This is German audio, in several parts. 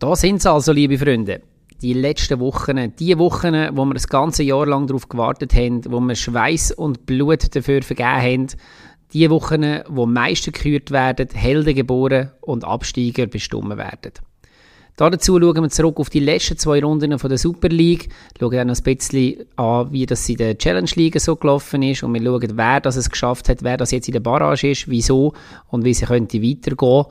Da sind sie also, liebe Freunde. Die letzten Wochen, die Wochen, wo wir das ganze Jahr lang darauf gewartet haben, wo wir Schweiß und Blut dafür vergeben haben, die Wochen, wo Meister gekürt werden, Helden geboren und Absteiger bestimmt werden. Dazu schauen wir zurück auf die letzten zwei Runden von der Super League, schauen dann noch ein bisschen an, wie das in der Challenge League so gelaufen ist und wir schauen, wer das es geschafft hat, wer das jetzt in der Barrage ist, wieso und wie sie könnte weitergehen.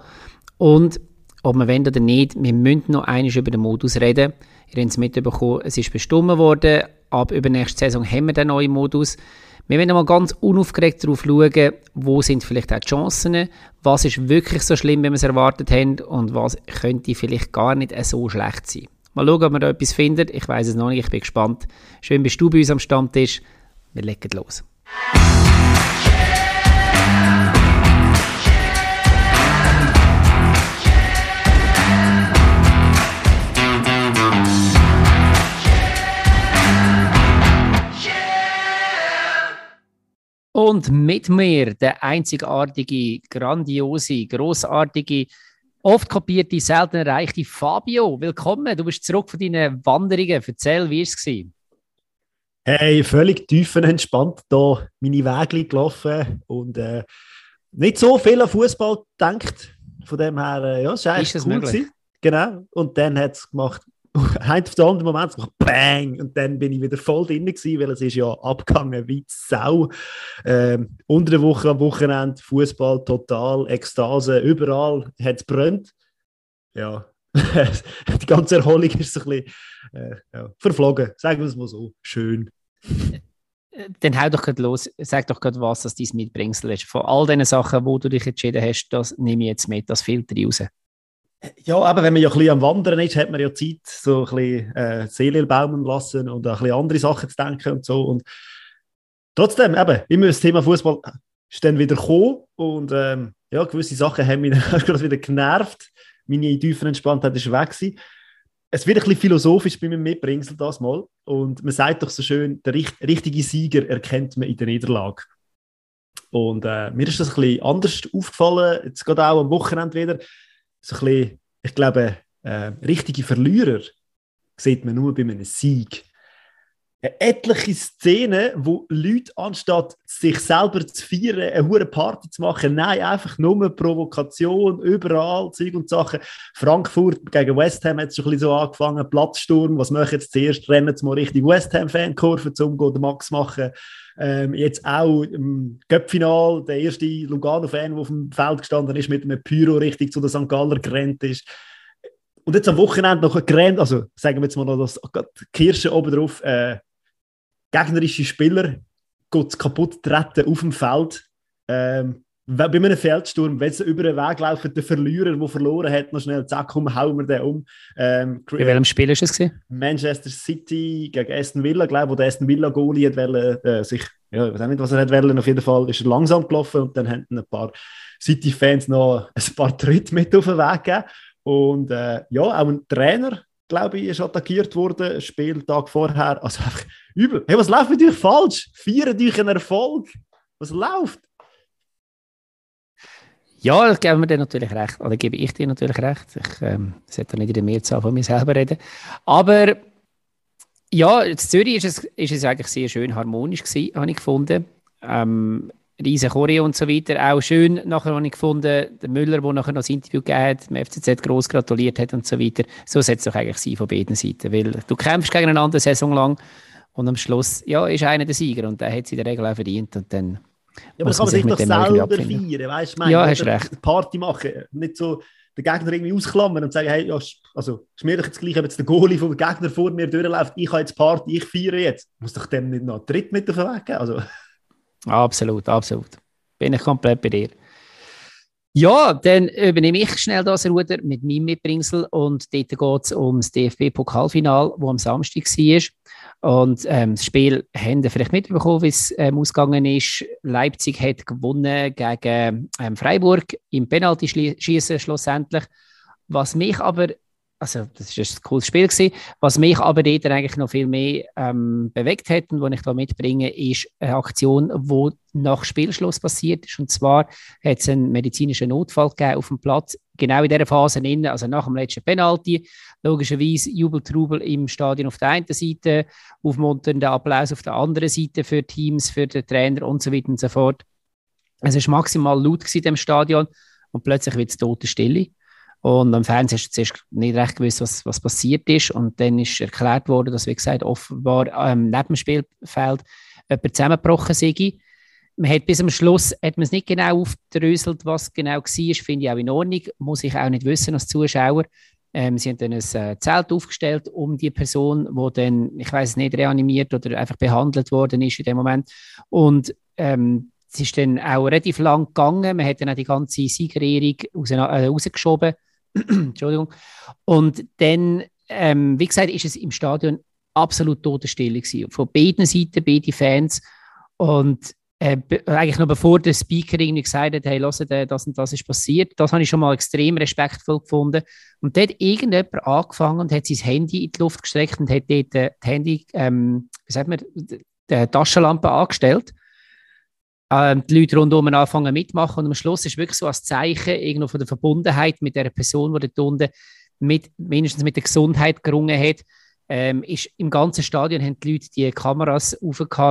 Und ob wir wollen oder nicht, wir müssen noch einmal über den Modus reden. Ihr habt es mitbekommen, es ist bestimmt worden, ab übernächste Saison haben wir den neuen Modus. Wir werden mal ganz unaufgeregt darauf schauen, wo sind vielleicht auch die Chancen, was ist wirklich so schlimm, wie wir es erwartet haben und was könnte vielleicht gar nicht so schlecht sein. Mal schauen, ob wir da etwas finden. Ich weiß es noch nicht, ich bin gespannt. Schön bist du bei uns am Stammtisch. Wir legen los. Und mit mir der einzigartige, grandiose, großartige, oft kopierte, selten erreichte Fabio. Willkommen, du bist zurück von deinen Wanderungen. Erzähl, wie war es? Hey, völlig tiefenentspannt da meine Wege gelaufen und äh, nicht so viel an Fußball gedacht. Von dem her, äh, ja, es war ist cool. Gewesen. Genau. Und dann hat es gemacht, ein auf den anderen Moment gemacht, bang, und dann bin ich wieder voll drin gewesen, weil es ist ja abgegangen wie Sau. Ähm, unter der Woche, am Wochenende, Fußball total, Ekstase, überall hat es brennt. Ja, die ganze Erholung ist so ein bisschen äh, ja, verflogen, sagen wir es mal so, schön. Dann hau doch gerade los, sag doch gerade, was das dein Mitbringsel ist. Von all diesen Sachen, wo du dich entschieden hast, das nehme ich jetzt mit, das filter raus. Ja, aber wenn man ja ein bisschen am Wandern ist, hat man ja Zeit, so ein bisschen äh, Seele baumen lassen und ein bisschen andere Sachen zu denken und so. Und trotzdem, eben, immer das Thema Fußball ist dann wieder gekommen und ähm, ja, gewisse Sachen haben mich gerade wieder genervt. Meine tiefen Entspanntheit ist weg gewesen. Es wird ein bisschen philosophisch bei mir Mitbringsel das mal und man sagt doch so schön, der richt richtige Sieger erkennt man in der Niederlage. Und äh, mir ist das ein bisschen anders aufgefallen, jetzt gerade auch am Wochenende wieder so ein bisschen, ich glaube, äh, richtige Verlierer sieht man nur bei einem Sieg. Etliche Szenen, wo Leute anstatt sich selber zu feiern, eine hohe Party zu machen, nein, einfach nur Provokation, überall, Zeug und Sachen. Frankfurt gegen West Ham hat es schon ein bisschen so angefangen, Platzsturm, was machen jetzt zuerst? Rennen sie mal richtig West Ham-Fankurve, um den Max machen. Ähm, jetzt auch im Göppfinal, der erste Lugano-Fan, der auf dem Feld gestanden ist, mit einem Pyro richtig zu der St. Galler gerannt ist. Und jetzt am Wochenende noch gerannt, also sagen wir jetzt mal noch das Kirsche oben drauf, äh, gegnerische Spieler kaputt treten auf dem Feld. Ähm, bei einem Feldsturm, wenn sie über den Weg laufen, der Verlierer, der verloren hat, noch schnell, zack, komm, hauen wir den um. Ähm, Bei welchem Spiel war es? Manchester City gegen Aston Villa, glaube ich, wo der Aston Villa Goalie hat wollen, äh, sich, ja, ich weiß auch nicht, was er hat wollen, auf jeden Fall ist er langsam gelaufen und dann haben ein paar City-Fans noch ein paar Tritte mit auf den Weg gegeben. Und äh, ja, auch ein Trainer, glaube ich, ist attackiert worden, Spieltag vorher. Also einfach übel. Hey, was läuft mit euch falsch? Feiert euch einen Erfolg? Was läuft? Ja, das geben wir dir natürlich recht. Oder gebe ich dir natürlich recht. Ich ähm, sollte nicht in der Mehrzahl von mir selber reden. Aber ja, in Zürich ist es, ist es eigentlich sehr schön harmonisch gewesen, habe ich gefunden. Ähm, riesen Choreo und so weiter. Auch schön, nachher habe ich gefunden, der Müller, der nachher noch das Interview gegeben hat, dem FCZ groß gratuliert hat und so weiter. So sollte es doch eigentlich sein von beiden Seiten. Weil du kämpfst gegeneinander eine Saison lang und am Schluss, ja, ist einer der Sieger und der hat es in der Regel auch verdient und dann ja, aber kann man sich doch selber feiern, weißt du? Ja, hast recht. Party machen, nicht so den Gegner irgendwie ausklammern und sagen, hey, ja, also ist mir doch jetzt gleich, ob jetzt der Goalie vom Gegner vor mir durchläuft, ich habe jetzt Party, ich feiere jetzt. Muss doch dem nicht noch einen Tritt mit auf den Weg geben? Also. Absolut, absolut. Bin ich komplett bei dir. Ja, dann übernehme ich schnell das Ruder mit meinem Mitbringsel und dort geht es um das DFB-Pokalfinal, das am Samstag war. Und ähm, das Spiel haben Sie vielleicht mitbekommen, wie es ähm, ausgegangen ist. Leipzig hat gewonnen gegen ähm, Freiburg im Penalty-Schießen schlussendlich. Was mich aber also das ist ein cooles Spiel gewesen. Was mich aber dort eigentlich noch viel mehr ähm, bewegt hat und was ich da mitbringe, ist eine Aktion, die nach Spielschluss passiert ist. Und zwar hat es einen medizinischen Notfall gegeben auf dem Platz genau in dieser Phase drin, also nach dem letzten Penalty, logischerweise Jubeltrubel im Stadion auf der einen Seite, aufmunternder Applaus auf der anderen Seite für Teams, für den Trainer und so weiter und so fort. Es war maximal laut in dem Stadion und plötzlich wird es tote Stille. Und am Fernsehen du zuerst nicht recht gewusst, was, was passiert ist. Und dann ist erklärt worden, dass, wie gesagt, offenbar ähm, neben dem Spielfeld jemand zusammengebrochen sei. Man hat bis am Schluss hat man es nicht genau aufdröselt, was genau war. Finde ich auch in Ordnung. Muss ich auch nicht wissen als Zuschauer. Ähm, sie haben dann ein äh, Zelt aufgestellt um die Person, die dann, ich weiß nicht, reanimiert oder einfach behandelt worden ist in dem Moment. Und ähm, es ist dann auch relativ lang gegangen. Man hat dann auch die ganze Siegerehrung raus, äh, rausgeschoben. Entschuldigung. Und dann, ähm, wie gesagt, ist es im Stadion absolut Totenstille gewesen. Von beiden Seiten, beide Fans. Und äh, eigentlich noch bevor der Speaker irgendwie gesagt hat, hey, hört, äh, das und das ist passiert, das habe ich schon mal extrem respektvoll gefunden. Und dort hat irgendjemand angefangen und hat sein Handy in die Luft gestreckt und hat dort äh, die Handy, ähm, wie sagt man, die Taschenlampe angestellt. Ähm, die Leute rundherum anfangen mitmachen und am Schluss ist wirklich so als Zeichen irgendwo von der Verbundenheit mit der Person, die dort unten mit, mindestens mit der Gesundheit gerungen hat, ähm, ist im ganzen Stadion haben die Leute die Kameras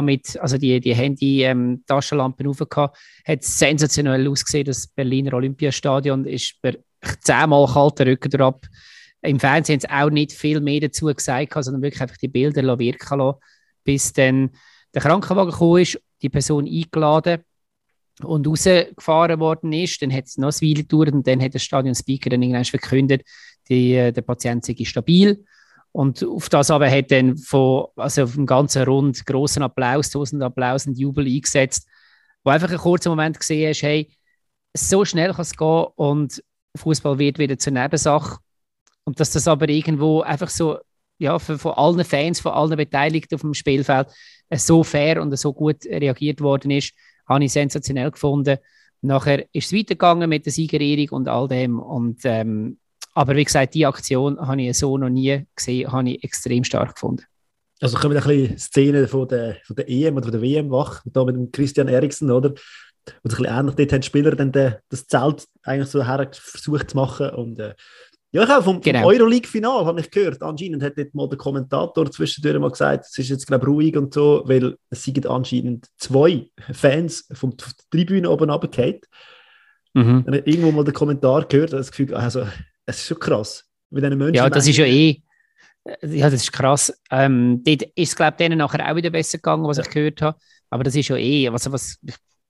mit, also die, die Handy-Taschenlampen ähm, aufgehabt. Hat sensationell ausgesehen, das Berliner Olympiastadion ist zehnmal kalter Rücken drauf. Im Fernsehen haben sie auch nicht viel mehr dazu gesagt, sondern wirklich einfach die Bilder wirken lassen, bis dann der Krankenwagen gekommen ist, die Person eingeladen und rausgefahren worden ist. Dann hat es noch eine Weile gedauert und dann hat der Stadion-Speaker dann irgendwann verkündet, die, äh, der Patient sei stabil. Und auf das aber hat dann von, also auf dem ganzen Rund großen Applaus, tausend Applaus und Jubel eingesetzt, wo einfach ein kurzer Moment gesehen hast, hey, so schnell kann es gehen und Fußball wird wieder zur Nebensache. Und dass das aber irgendwo einfach so, ja, von allen Fans, von allen Beteiligten auf dem Spielfeld so fair und so gut reagiert worden ist, habe ich sensationell gefunden. Nachher ist es weitergegangen mit der Siegerehrung und all dem. Und ähm, aber wie gesagt, die Aktion habe ich so noch nie gesehen, habe ich extrem stark gefunden. Also kommen wir ein bisschen Szenen von der, von der EM oder von der WM wach, da mit dem Christian Eriksen, oder? Und ein bisschen ähnlich, dort haben die Spieler dann den, das Zelt eigentlich so her versucht zu machen und äh, ja, ich habe vom, genau. vom Euroleague-Final habe ich gehört, anscheinend hat dort mal der Kommentator zwischendurch mal gesagt, es ist jetzt glaube ich ruhig und so, weil es sind anscheinend zwei Fans vom Tribüne oben runtergefallen. Mhm. Dann habe irgendwo mal den Kommentar gehört, das Gefühl, also es ist schon krass. Mit Menschen ja, das ist ja eh. Ja, das ist krass. Ähm, dort ist es, glaube ich, denen nachher auch wieder besser gegangen, was ja. ich gehört habe. Aber das ist ja eh, also was,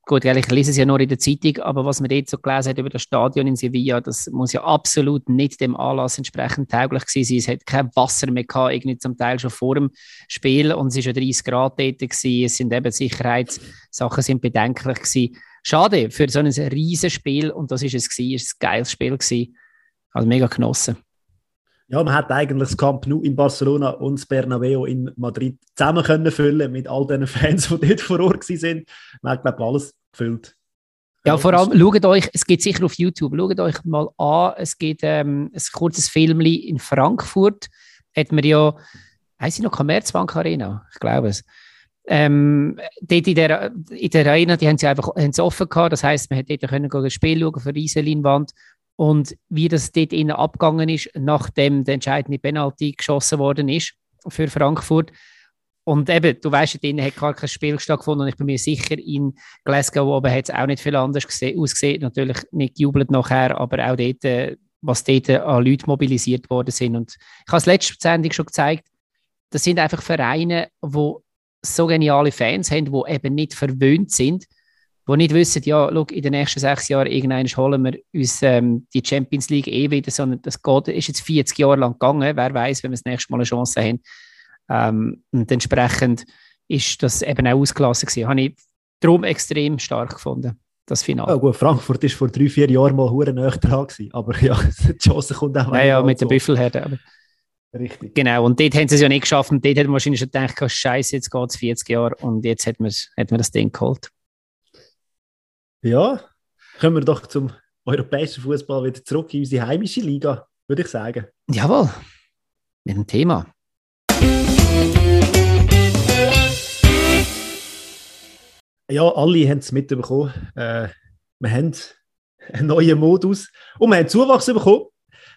gut, ich lese es ja nur in der Zeitung, aber was man dort so gelesen hat über das Stadion in Sevilla, das muss ja absolut nicht dem Anlass entsprechend tauglich gewesen sein. Es hat kein Wasser mehr gehabt, irgendwie zum Teil schon vor dem Spiel und es ist ja 30 Grad dort gewesen. Es sind eben Sicherheitssachen sind bedenklich gewesen. Schade für so ein riesiges Spiel und das ist es gewesen, ist ein geiles Spiel gewesen. Also mega genossen. Ja, man hat eigentlich das Camp Nou in Barcelona und das Bernabeu in Madrid zusammen können füllen mit all den Fans, die dort vor Ort waren. Man hat, glaube ich, alles gefüllt. Ja, vor allem, schaut euch, es geht sicher auf YouTube, schaut euch mal an, es gibt ähm, ein kurzes Film in Frankfurt, hat man ja, heißt sie noch Commerzbank Arena? Ich glaube es. Ähm, dort in der, in der Arena, die haben sie einfach haben sie offen gehabt, das heisst, man hat dort können ein Spiel schauen für Riesenleinwand und wie das dort innen abgegangen ist, nachdem der entscheidende Penalty geschossen worden ist für Frankfurt. Und eben, du weißt, dort hat gar kein Spiel stattgefunden und ich bin mir sicher, in Glasgow oben hat es auch nicht viel anders ausgesehen. Natürlich nicht gejubelt nachher, aber auch dort, äh, was dort an Leuten mobilisiert worden sind. Und ich habe es letzte Sendung schon gezeigt, das sind einfach Vereine, die so geniale Fans haben, die eben nicht verwöhnt sind die nicht wissen, ja, look, in den nächsten sechs Jahren irgendwann holen wir uns ähm, die Champions League eh wieder, sondern das geht, ist jetzt 40 Jahre lang gegangen. Wer weiß, wenn wir das nächste Mal eine Chance haben. Ähm, und entsprechend ist das eben auch ausgelassen gewesen. Habe ich darum extrem stark gefunden, das Finale. Ja, gut, Frankfurt ist vor drei, vier Jahren mal hure näher dran gewesen, aber ja, die Chance kommt auch Ja, ja, mit so. den Büffelherden. Richtig. Genau, und dort haben sie es ja nicht geschafft und dort hat man wahrscheinlich schon gedacht, oh, scheiße, jetzt geht es 40 Jahre und jetzt hat man, hat man das Ding geholt. Ja, kommen wir doch zum europäischen Fußball wieder zurück in unsere heimische Liga, würde ich sagen. Jawohl, mit dem Thema. Ja, alle haben es mitbekommen. Äh, wir haben einen neuen Modus. Und wir haben Zuwachs bekommen.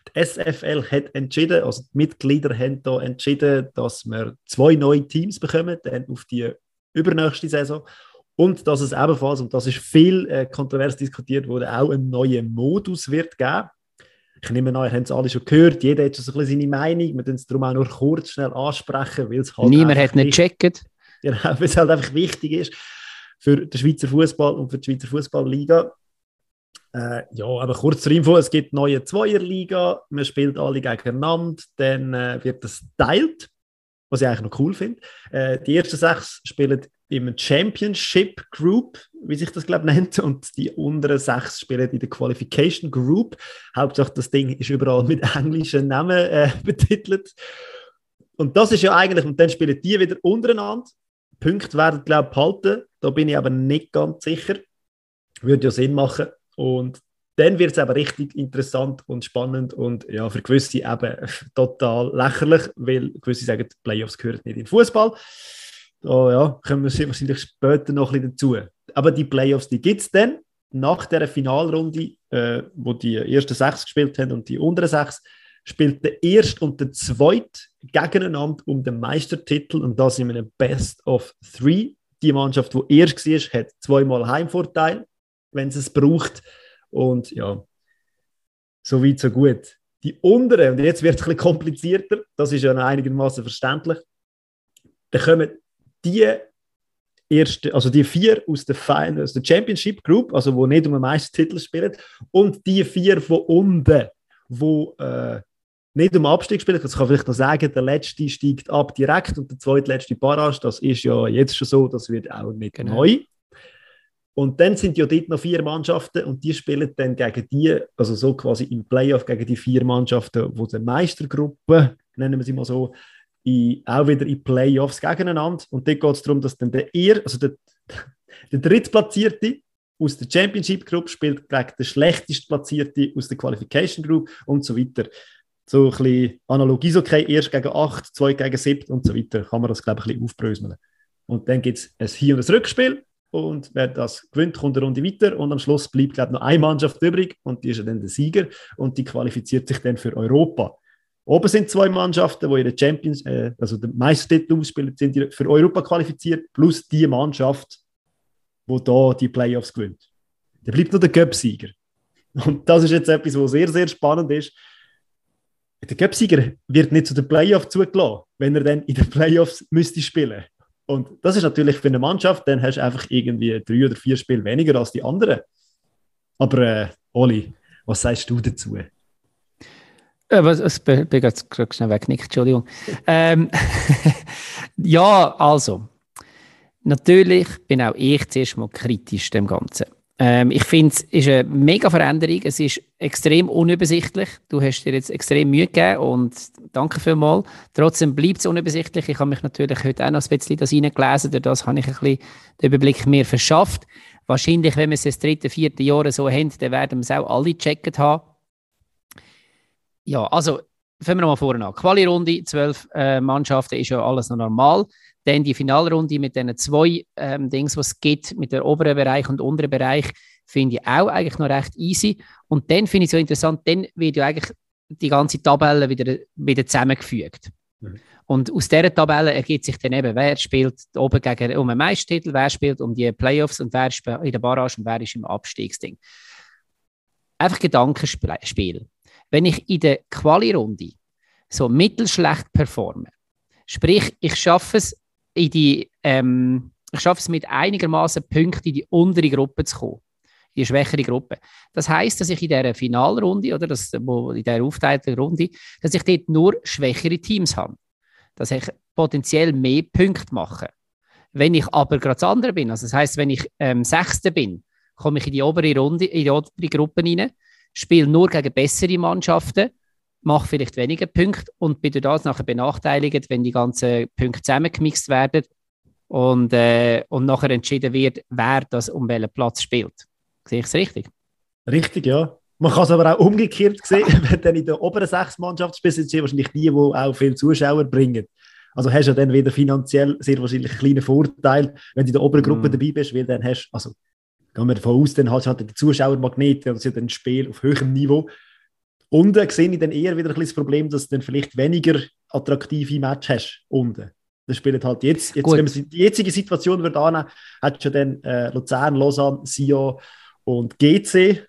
Die SFL hat entschieden, also die Mitglieder haben da entschieden, dass wir zwei neue Teams bekommen, dann auf die übernächste Saison. Und dass es ebenfalls, und das ist viel äh, kontrovers diskutiert wurde, auch einen neuen Modus wird geben. Ich nehme an, ihr habt es alle schon gehört, jeder hat schon so ein bisschen seine Meinung, wir können es darum auch nur kurz schnell ansprechen, weil es halt Niemand hat nicht gecheckt. Genau, weil es halt einfach wichtig ist für den Schweizer Fußball und für die Schweizer Fußballliga. Äh, ja, aber kurz zur Info, es gibt neue Zweierliga, man spielt alle gegeneinander, dann äh, wird das teilt, was ich eigentlich noch cool finde. Äh, die ersten sechs spielen im Championship Group, wie sich das glaube nennt, und die unteren sechs spielen in der Qualification Group. Hauptsache das Ding ist überall mit englischen Namen äh, betitelt. Und das ist ja eigentlich, und dann spielen die wieder untereinander. Punkte werden, glaube ich, behalten. Da bin ich aber nicht ganz sicher. Würde ja Sinn machen. Und dann wird es aber richtig interessant und spannend und ja, für gewisse eben total lächerlich, weil gewisse sagen, die Playoffs gehören nicht in Fußball. Da ja, kommen wir wahrscheinlich später noch ein bisschen dazu. Aber die Playoffs, die gibt es dann nach der Finalrunde, äh, wo die ersten sechs gespielt haben und die unteren sechs, spielt der erste und der zweite gegeneinander um den Meistertitel und das in einem Best of Three. Die Mannschaft, die erst war, hat zweimal Heimvorteil, wenn es es braucht. Und ja, so weit, so gut. Die unteren, und jetzt wird es ein bisschen komplizierter, das ist ja einigermaßen verständlich, da kommen die erste, also die vier aus der, Final, aus der Championship Group, also wo nicht um den Meistertitel spielen, und die vier von unten, wo äh, nicht um Abstieg spielen. Das kann vielleicht noch sagen, der letzte steigt ab direkt und der zweitletzte Barrage, das ist ja jetzt schon so, das wird auch nicht genau. neu. Und dann sind ja dort noch vier Mannschaften und die spielen dann gegen die, also so quasi im Playoff gegen die vier Mannschaften, wo der Meistergruppe, nennen wir sie mal so, in, auch wieder in Playoffs gegeneinander. Und dort geht es darum, dass dann der, Ehr, also der, der drittplatzierte aus der Championship Group spielt gegen den schlechtest Platzierte aus der Qualification Group und so weiter. So ein bisschen Analogie, okay, erst gegen 8, 2 gegen 7 und so weiter, kann man das, glaube ich, ein bisschen aufbröseln. Und dann gibt es ein Hin- und ein Rückspiel und wer das gewinnt, kommt eine Runde weiter und am Schluss bleibt, glaube ich, noch eine Mannschaft übrig und die ist dann der Sieger und die qualifiziert sich dann für Europa. Oben sind zwei Mannschaften, die ihre Champions, äh, also den Meistertitel ausspielen, sind für Europa qualifiziert, plus die Mannschaft, wo da die Playoffs gewinnt. Da bleibt nur der Cup-Sieger. Und das ist jetzt etwas, was sehr, sehr spannend ist. Der Cup-Sieger wird nicht zu den Playoffs zugelassen, wenn er dann in den Playoffs müsste spielen. Und das ist natürlich für eine Mannschaft, dann hast du einfach irgendwie drei oder vier Spiele weniger als die anderen. Aber äh, Oli, was sagst du dazu? Äh, was, ich bin gerade schnell weggenickt, Entschuldigung. ähm, ja, also, natürlich bin auch ich zuerst mal kritisch dem Ganzen. Ähm, ich finde, es ist eine mega Veränderung. Es ist extrem unübersichtlich. Du hast dir jetzt extrem Mühe gegeben und danke vielmals. Trotzdem bleibt es unübersichtlich. Ich habe mich natürlich heute auch noch ein bisschen das reingelesen. Durch das habe ich ein bisschen den Überblick mehr verschafft. Wahrscheinlich, wenn wir es das dritte, vierte Jahr so haben, dann werden wir es auch alle gecheckt haben. Ja, also fangen wir mal vorne an. Quali-Runde, zwölf äh, Mannschaften, ist ja alles noch normal. Dann die Finalrunde mit den zwei ähm, Dings, was es gibt, mit dem oberen Bereich und unteren Bereich, finde ich auch eigentlich noch recht easy. Und dann finde ich so interessant, dann wird ja eigentlich die ganze Tabelle wieder, wieder zusammengefügt. Mhm. Und aus dieser Tabelle ergibt sich dann eben, wer spielt oben gegen, um den Meistertitel, wer spielt um die Playoffs und wer ist in der Barrage und wer ist im Abstiegsding. Einfach Gedankenspiel. Wenn ich in der Quali-Runde so mittelschlecht performe, sprich, ich schaffe es in die, ähm, ich schaffe es mit einigermaßen Punkten in die untere Gruppe zu kommen, die schwächere Gruppe. Das heißt, dass ich in der Finalrunde oder das, wo in der aufteilten Runde, dass ich dort nur schwächere Teams habe, dass ich potenziell mehr Punkte mache. Wenn ich aber gerade das andere bin, also das heißt, wenn ich ähm, Sechster bin, komme ich in die obere Runde, in die obere Gruppe rein, spiele nur gegen bessere Mannschaften mache vielleicht weniger Punkte und bin durch das nachher benachteiligt, wenn die ganzen Punkte zusammengemixt werden und, äh, und nachher entschieden wird, wer das um welchen Platz spielt. Sehe ich es richtig? Richtig, ja. Man kann es aber auch umgekehrt sehen, wenn dann in der oberen sechs Mannschaft spielst, sind wahrscheinlich die, die auch viele Zuschauer bringen. Also hast du dann wieder finanziell sehr wahrscheinlich einen kleinen Vorteil, wenn du in der oberen Gruppe mm. dabei bist, weil dann hast also gehen wir davon aus, dann hast du halt die Zuschauermagnete und sind ein Spiel auf höherem Niveau. Unten sehe ich dann eher wieder ein das Problem, dass du dann vielleicht weniger attraktive Match hast. Unten. Das spielt halt jetzt, jetzt wenn man die jetzige Situation wird annehmen, hat schon dann äh, Luzern, Lausanne, Sion und GC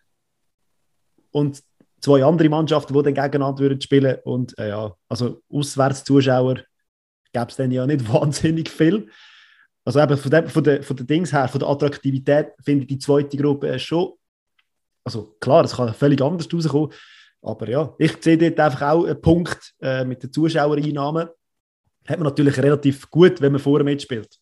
und zwei andere Mannschaften, die dann gegeneinander würden spielen und äh, ja, also Auswärtszuschauer gäbe es dann ja nicht wahnsinnig viel. Also eben von, dem, von, der, von den Dings her, von der Attraktivität finde ich die zweite Gruppe schon, also klar, es kann völlig anders rauskommen, aber ja, ich sehe dort einfach auch einen Punkt äh, mit den Zuschauereinnahmen. Hat man natürlich relativ gut, wenn man vorher mitspielt.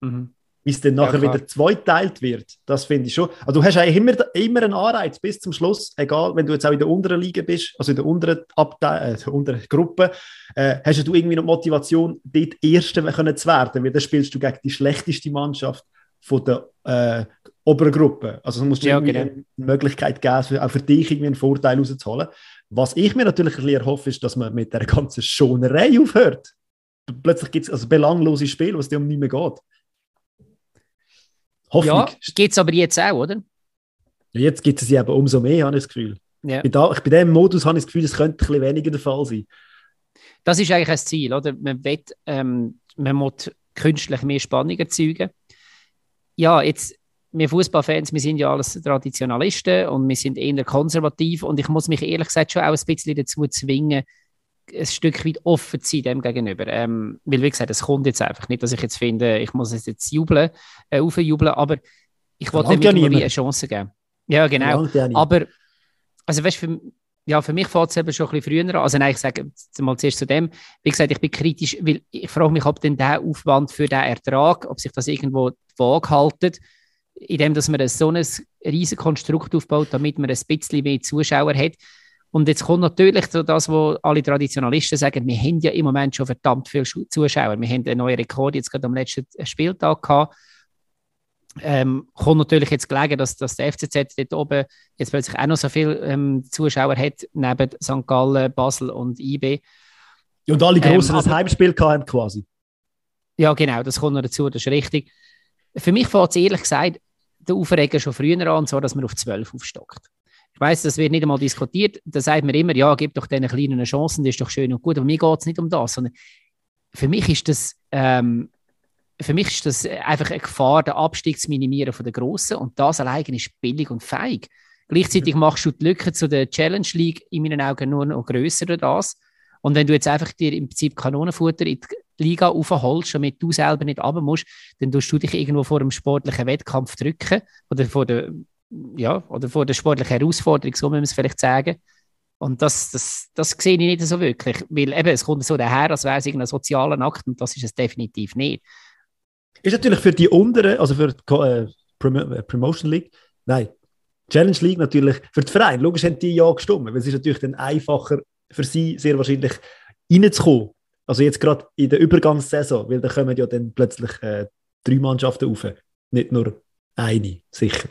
Mhm. Wie es dann nachher ja, wieder zweiteilt wird, das finde ich schon. Also du hast eigentlich immer, immer einen Anreiz bis zum Schluss, egal, wenn du jetzt auch in der unteren Liga bist, also in der unteren, Abteil äh, der unteren Gruppe, äh, hast du irgendwie noch Motivation, dort Erster zu werden, weil dann spielst du gegen die schlechteste Mannschaft von der äh, oberen Gruppe. Also es muss ja, genau. eine Möglichkeit geben, auch für dich irgendwie einen Vorteil rauszuholen. Was ich mir natürlich ein bisschen erhoffe, ist, dass man mit der ganzen Schonerei aufhört. Plötzlich gibt es also belanglose Spiele, was um nicht mehr geht. Hoffnung. Ja, geht es aber jetzt auch, oder? Ja, jetzt gibt es sie aber umso mehr, habe ich das Gefühl. Ja. Bei, da, bei diesem Modus habe ich das Gefühl, es könnte ein bisschen weniger der Fall sein. Das ist eigentlich ein Ziel, oder? Man will, ähm, man muss künstlich mehr Spannung erzeugen. Ja, jetzt wir Fußballfans, wir sind ja alles Traditionalisten und wir sind eher konservativ und ich muss mich ehrlich gesagt schon auch ein bisschen dazu zwingen, ein Stück weit offen zu sein dem gegenüber. Ähm, weil, wie gesagt, es kommt jetzt einfach nicht, dass ich jetzt finde, ich muss es jetzt jubeln, äh, aufjubeln, aber ich wollte dem irgendwie eine Chance geben. Ja, genau. Aber, also weißt für, ja, für mich fällt es eben schon ein bisschen früher an. Also nein, ich sage mal zuerst zu dem, wie gesagt, ich bin kritisch, weil ich frage mich, ob denn der Aufwand für den Ertrag, ob sich das irgendwo vage haltet, indem dass man so ein riesiges Konstrukt aufbaut, damit man ein bisschen mehr Zuschauer hat. Und jetzt kommt natürlich so das, was alle Traditionalisten sagen, wir haben ja im Moment schon verdammt viele Zuschauer. Wir haben einen neuen Rekord jetzt gerade am letzten Spieltag gehabt. Ähm, kommt natürlich jetzt gelegen, dass, dass der FCZ dort oben jetzt plötzlich auch noch so viele ähm, Zuschauer hat, neben St. Gallen, Basel und IB. und alle großen ähm, Heimspiel hatten quasi. Ja, genau, das kommt noch dazu, das ist richtig. Für mich fängt es ehrlich gesagt der Aufreger schon früher an, so dass man auf 12 aufstockt. Ich weiß, das wird nicht einmal diskutiert. Da sagt man immer, ja, gib doch diesen kleinen Chancen, das ist doch schön und gut. Aber mir geht es nicht um das, sondern für mich ist das, ähm, für mich ist das einfach eine Gefahr, den Abstieg zu minimieren von den Grossen. Und das alleine ist billig und feig. Gleichzeitig machst du die Lücke zu der Challenge League in meinen Augen nur noch grösser als das. Und wenn du jetzt einfach dir im Prinzip Kanonenfutter in die Liga aufholst, damit du selber nicht runter musst, dann tust du dich irgendwo vor einem sportlichen Wettkampf drücken oder vor der, ja, oder vor der sportlichen Herausforderung, so müssen wir es vielleicht sagen. Und das, das, das sehe ich nicht so wirklich, weil eben, es kommt so daher, als wäre es irgendein sozialer Akt und das ist es definitiv nicht. Ist natürlich für die unteren, also für die äh, äh, Promotion League, nein, Challenge League natürlich, für die Vereine, logisch haben die ja gestimmt, weil es ist natürlich dann einfacher für sie sehr wahrscheinlich reinzukommen. Also jetzt gerade in der Übergangssaison, weil da kommen ja dann plötzlich äh, drei Mannschaften rauf, nicht nur eine, sicher.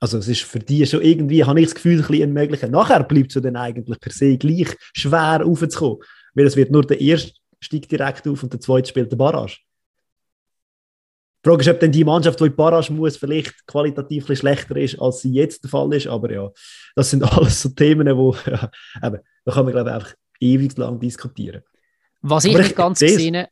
Also es ist für die schon irgendwie, habe ich das Gefühl, ein bisschen möglich. Nachher bleibt es dann eigentlich per se gleich schwer raufzukommen, weil es wird nur der erste steigt direkt auf und der zweite spielt der Barrage. Die Frage ist, ob dann die Mannschaft, die in Barrage muss, vielleicht qualitativ schlechter ist, als sie jetzt der Fall ist. Aber ja, das sind alles so Themen, wo, ja, eben, da kann man, glaube ich, einfach ewig lang diskutieren. Was ich, nicht ganz gesehen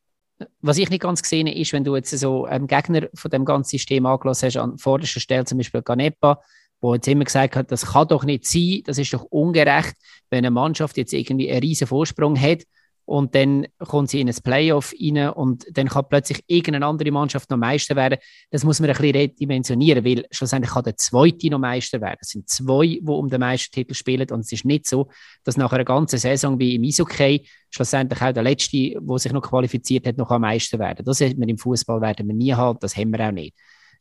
was ich nicht ganz gesehen ist, wenn du jetzt so einen Gegner von dem ganzen System angelassen hast, an vorderster Stelle zum Beispiel Ganepa, wo jetzt immer gesagt hat, das kann doch nicht sein, das ist doch ungerecht, wenn eine Mannschaft jetzt irgendwie einen riesen Vorsprung hat und dann kommt sie in ein Playoff rein und dann kann plötzlich irgendeine andere Mannschaft noch Meister werden. Das muss man ein bisschen redimensionieren, weil schlussendlich kann der Zweite noch Meister werden. Es sind zwei, die um den Meistertitel spielen und es ist nicht so, dass nach einer ganzen Saison wie im Eishockey schlussendlich auch der Letzte, der sich noch qualifiziert hat, noch am Meister werden. Das hat man im Fußball werden wir nie haben, das haben wir auch nicht.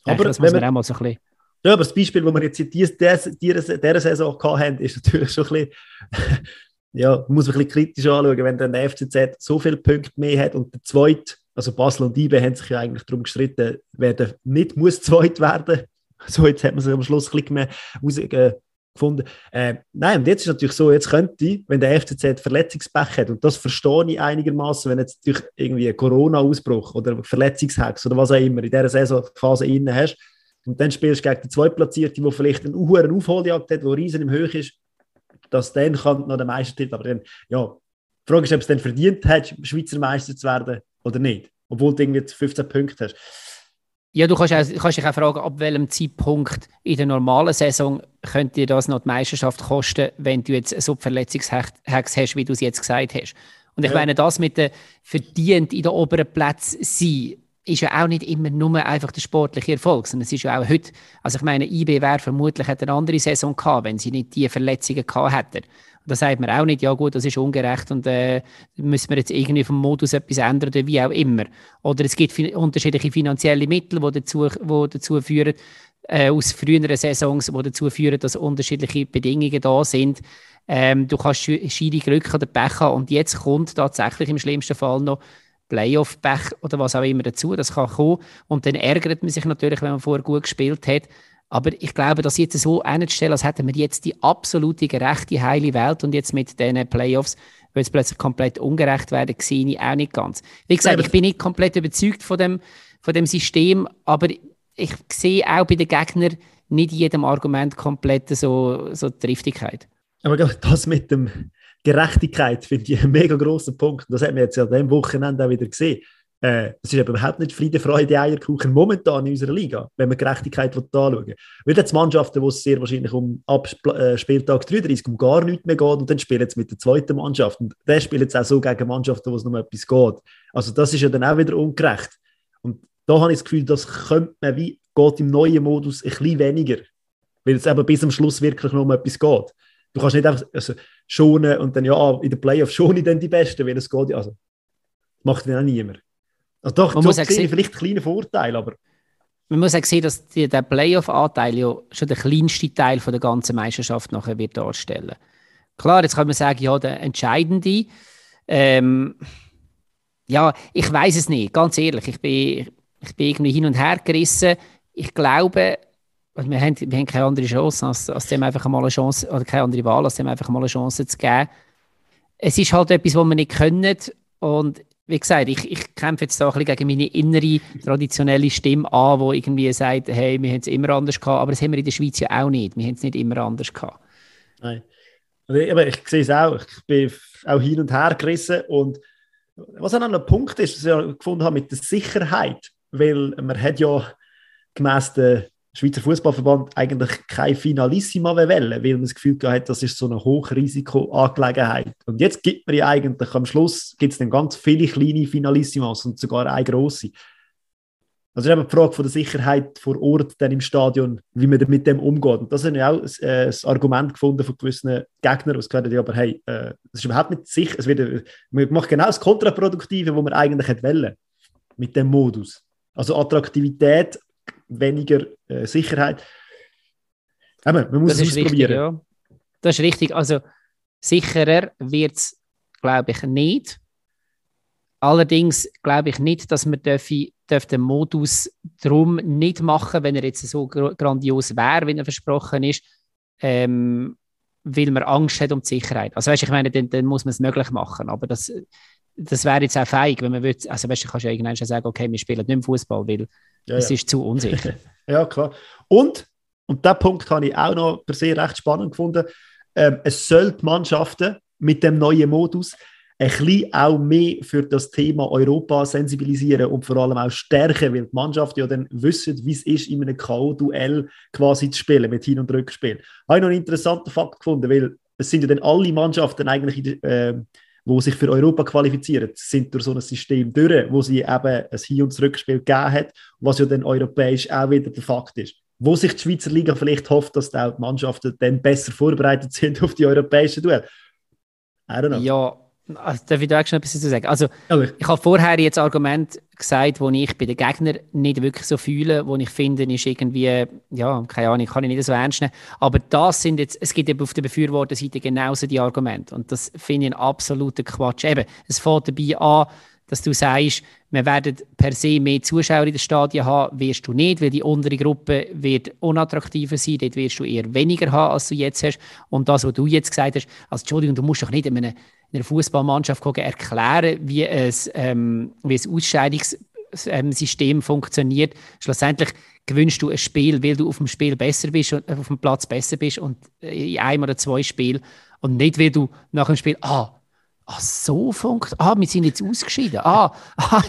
Aber das muss man auch mal so ein bisschen ja, aber das Beispiel, das wir jetzt in dieser, dieser Saison hatten, ist natürlich schon ein bisschen ja, muss man ein bisschen kritisch anschauen, wenn dann der FCZ so viele Punkte mehr hat und der Zweite, also Basel und IBE haben sich ja eigentlich darum gestritten, wer nicht muss Zweit werden. So, jetzt hat man sich am Schluss ein bisschen mehr herausgefunden. Äh, nein, und jetzt ist es natürlich so, jetzt könnte, wenn der FCZ Verletzungspech hat, und das verstehe ich einigermaßen, wenn jetzt natürlich irgendwie ein Corona-Ausbruch oder Verletzungshex oder was auch immer in dieser Saisonphase innen hast, und dann spielst du gegen die Zweitplatzierte, die vielleicht einen hohen Aufholjagd hat, der riesen im Höch ist, dass dann kann noch der Meistertitel, aber dann, ja, die Frage ist, ob es dann verdient hat, Schweizer Meister zu werden oder nicht, obwohl du irgendwie 15 Punkte hast. Ja, du kannst, auch, kannst dich auch fragen, ab welchem Zeitpunkt in der normalen Saison könnte dir das noch die Meisterschaft kosten, wenn du jetzt so Verletzungshex hast, wie du es jetzt gesagt hast. Und ich ja. meine, das mit der verdient in den oberen Plätzen sein, ist ja auch nicht immer nur einfach der sportliche Erfolg, sondern es ist ja auch heute, also ich meine, IB wäre vermutlich eine andere Saison gehabt, wenn sie nicht diese Verletzungen gehabt hätten. Und da sagt man auch nicht, ja gut, das ist ungerecht und äh, müssen wir jetzt irgendwie vom Modus etwas ändern oder wie auch immer. Oder es gibt unterschiedliche finanzielle Mittel, die dazu, die dazu führen, äh, aus früheren Saisons, die dazu führen, dass unterschiedliche Bedingungen da sind. Ähm, du kannst Schiri Glück oder Pech haben und jetzt kommt tatsächlich im schlimmsten Fall noch Playoff-Pech oder was auch immer dazu. Das kann kommen. Und dann ärgert man sich natürlich, wenn man vorher gut gespielt hat. Aber ich glaube, dass jetzt so einzustellen, als hätten wir jetzt die absolute gerechte, heile Welt und jetzt mit diesen Playoffs wird es plötzlich komplett ungerecht werden, sehe ich auch nicht ganz. Wie gesagt, ich bin nicht komplett überzeugt von dem, von dem System, aber ich sehe auch bei den Gegnern nicht jedem Argument komplett so, so Triftigkeit. Aber das mit dem Gerechtigkeit finde ich einen mega grossen Punkt. Das hat man jetzt ja an diesem Wochenende auch wieder gesehen. Äh, es ist eben überhaupt nicht Friede, Freude, Eierkuchen momentan in unserer Liga, wenn man Gerechtigkeit anschauen. Weil jetzt Mannschaften, wo es sehr wahrscheinlich um ab äh, Spieltag 33 um gar nichts mehr geht und dann spielen jetzt mit der zweiten Mannschaft. Und der spielt jetzt auch so gegen Mannschaften, wo es noch etwas geht. Also das ist ja dann auch wieder ungerecht. Und da habe ich das Gefühl, das könnte man wie, geht im neuen Modus ein bisschen weniger. Weil es eben bis am Schluss wirklich noch um etwas geht. Du kannst nicht einfach also, schonen und dann ja, in den Playoffs schone ich dann die Besten, weil es geht. Also, macht dann auch niemand. Also doch, man muss auch sehen, vielleicht kleine Vorteil, aber... Man muss auch sehen, dass die, der Playoff-Anteil ja schon der kleinste Teil von der ganzen Meisterschaft nachher wird darstellen. Klar, jetzt kann man sagen, ja, der entscheidende. Ähm, ja, ich weiß es nicht, ganz ehrlich. Ich bin, ich bin irgendwie hin und her gerissen. Ich glaube, also wir, haben, wir haben keine andere Chance, als, als dem einfach mal eine Chance, oder keine andere Wahl, als dem einfach mal eine Chance zu geben. Es ist halt etwas, was wir nicht können. Und wie gesagt, ich, ich kämpfe jetzt da ein bisschen gegen meine innere, traditionelle Stimme an, die irgendwie sagt, hey, wir haben es immer anders gehabt, aber das haben wir in der Schweiz ja auch nicht. Wir haben es nicht immer anders gehabt. Nein. Aber ich sehe es auch. Ich bin auch hin und her gerissen. Und was noch ein Punkt ist, was ich gefunden habe mit der Sicherheit, weil man hat ja gemäß der Schweizer Fußballverband eigentlich kein Finalissima wollen, weil man das Gefühl hat, das ist so eine Hochrisikoangelegenheit. Und jetzt gibt man ja eigentlich am Schluss gibt's dann ganz viele kleine Finalissimas und sogar eine große. Also ist eben die Frage von der Sicherheit vor Ort dann im Stadion, wie man mit dem umgeht. Und das habe ich auch ein, äh, ein Argument gefunden von gewissen Gegnern, die gesagt haben, aber hey, äh, das ist überhaupt nicht sicher. Es wird, äh, man macht genau das Kontraproduktive, was man eigentlich hätte wollen mit dem Modus. Also Attraktivität weniger äh, Sicherheit. Aber man muss das es ausprobieren. Richtig, ja. Das ist richtig. Also sicherer wird es, glaube ich, nicht. Allerdings glaube ich nicht, dass man dürfen, dürfen den Modus drum nicht machen, wenn er jetzt so grandios wäre, wie er versprochen ist, ähm, weil man Angst hat um die Sicherheit. Also weißt, ich meine, dann, dann muss man es möglich machen, aber das, das wäre jetzt auch feig, wenn man würde, also weißt, du kannst ja irgendwann schon sagen, okay, wir spielen nicht Fußball, weil ja, es ja. ist zu unsicher. ja, klar. Und, und diesen Punkt habe ich auch noch per se recht spannend gefunden, ähm, es soll die Mannschaften mit dem neuen Modus ein bisschen auch mehr für das Thema Europa sensibilisieren und vor allem auch stärken, weil die Mannschaften ja dann wissen, wie es ist, in einem K.O.-Duell quasi zu spielen, mit Hin- und Rückspiel. Habe ich noch einen interessanten Fakt gefunden, weil es sind ja dann alle Mannschaften eigentlich in, äh, die sich für Europa qualifizieren, sind durch so ein System durch, wo sie eben ein Hin- und Zurückspiel gegeben hat, was ja dann europäisch auch wieder der Fakt ist. Wo sich die Schweizer Liga vielleicht hofft, dass die Mannschaften dann besser vorbereitet sind auf die europäischen know. Ja, also, darf ich da schon etwas dazu sagen? Also, okay. ich habe vorher jetzt Argument gesagt, wo ich bei den Gegnern nicht wirklich so fühle, wo ich finde, ist irgendwie, ja, keine Ahnung, kann ich nicht so ernst nehmen. Aber das sind jetzt, es gibt eben auf der Befürworterseite genauso die Argumente. Und das finde ich ein absoluter Quatsch. Eben, es fängt dabei an, dass du sagst, wir werden per se mehr Zuschauer in den Stadien haben, wirst du nicht, weil die untere Gruppe wird unattraktiver sein, dort wirst du eher weniger haben, als du jetzt hast. Und das, was du jetzt gesagt hast, also Entschuldigung, du musst doch nicht in einer, einer Fußballmannschaft erklären, wie ein, ähm, wie ein Ausscheidungs System funktioniert. Schlussendlich gewünscht du ein Spiel, weil du auf dem Spiel besser bist und auf dem Platz besser bist und in einem oder zwei Spielen und nicht, weil du nach dem Spiel, ah, ah so funktioniert, ah, wir sind jetzt ausgeschieden, ah, ah,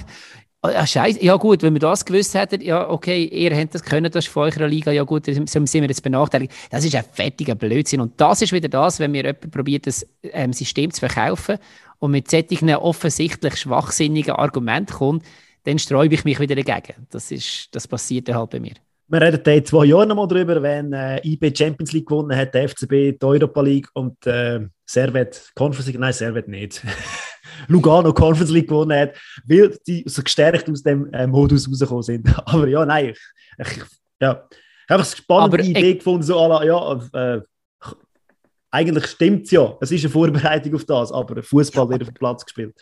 ah Scheiße, ja gut, wenn wir das gewusst hätten, ja okay, ihr habt das können, das ist von eurer Liga, ja gut, dann sind wir jetzt benachteiligt. Das ist ein fettiger Blödsinn und das ist wieder das, wenn mir jemand probiert, das ähm, System zu verkaufen und mit solchen offensichtlich schwachsinnigen Argumenten kommt, dann sträube ich mich wieder dagegen. Das, ist, das passiert halt bei mir. Wir reden in zwei Jahren noch mal darüber, wenn äh, IB Champions League gewonnen hat, der FCB die Europa League und äh, Servet Conference League, nein, Servet nicht. Lugano Conference League gewonnen hat, weil die so gestärkt aus dem äh, Modus rausgekommen sind. Aber ja, nein, ich, ich ja, habe eine spannende Aber Idee ich, gefunden, so la, ja, äh, eigentlich stimmt es ja. Es ist eine Vorbereitung auf das, aber Fußball wird auf dem Platz gespielt.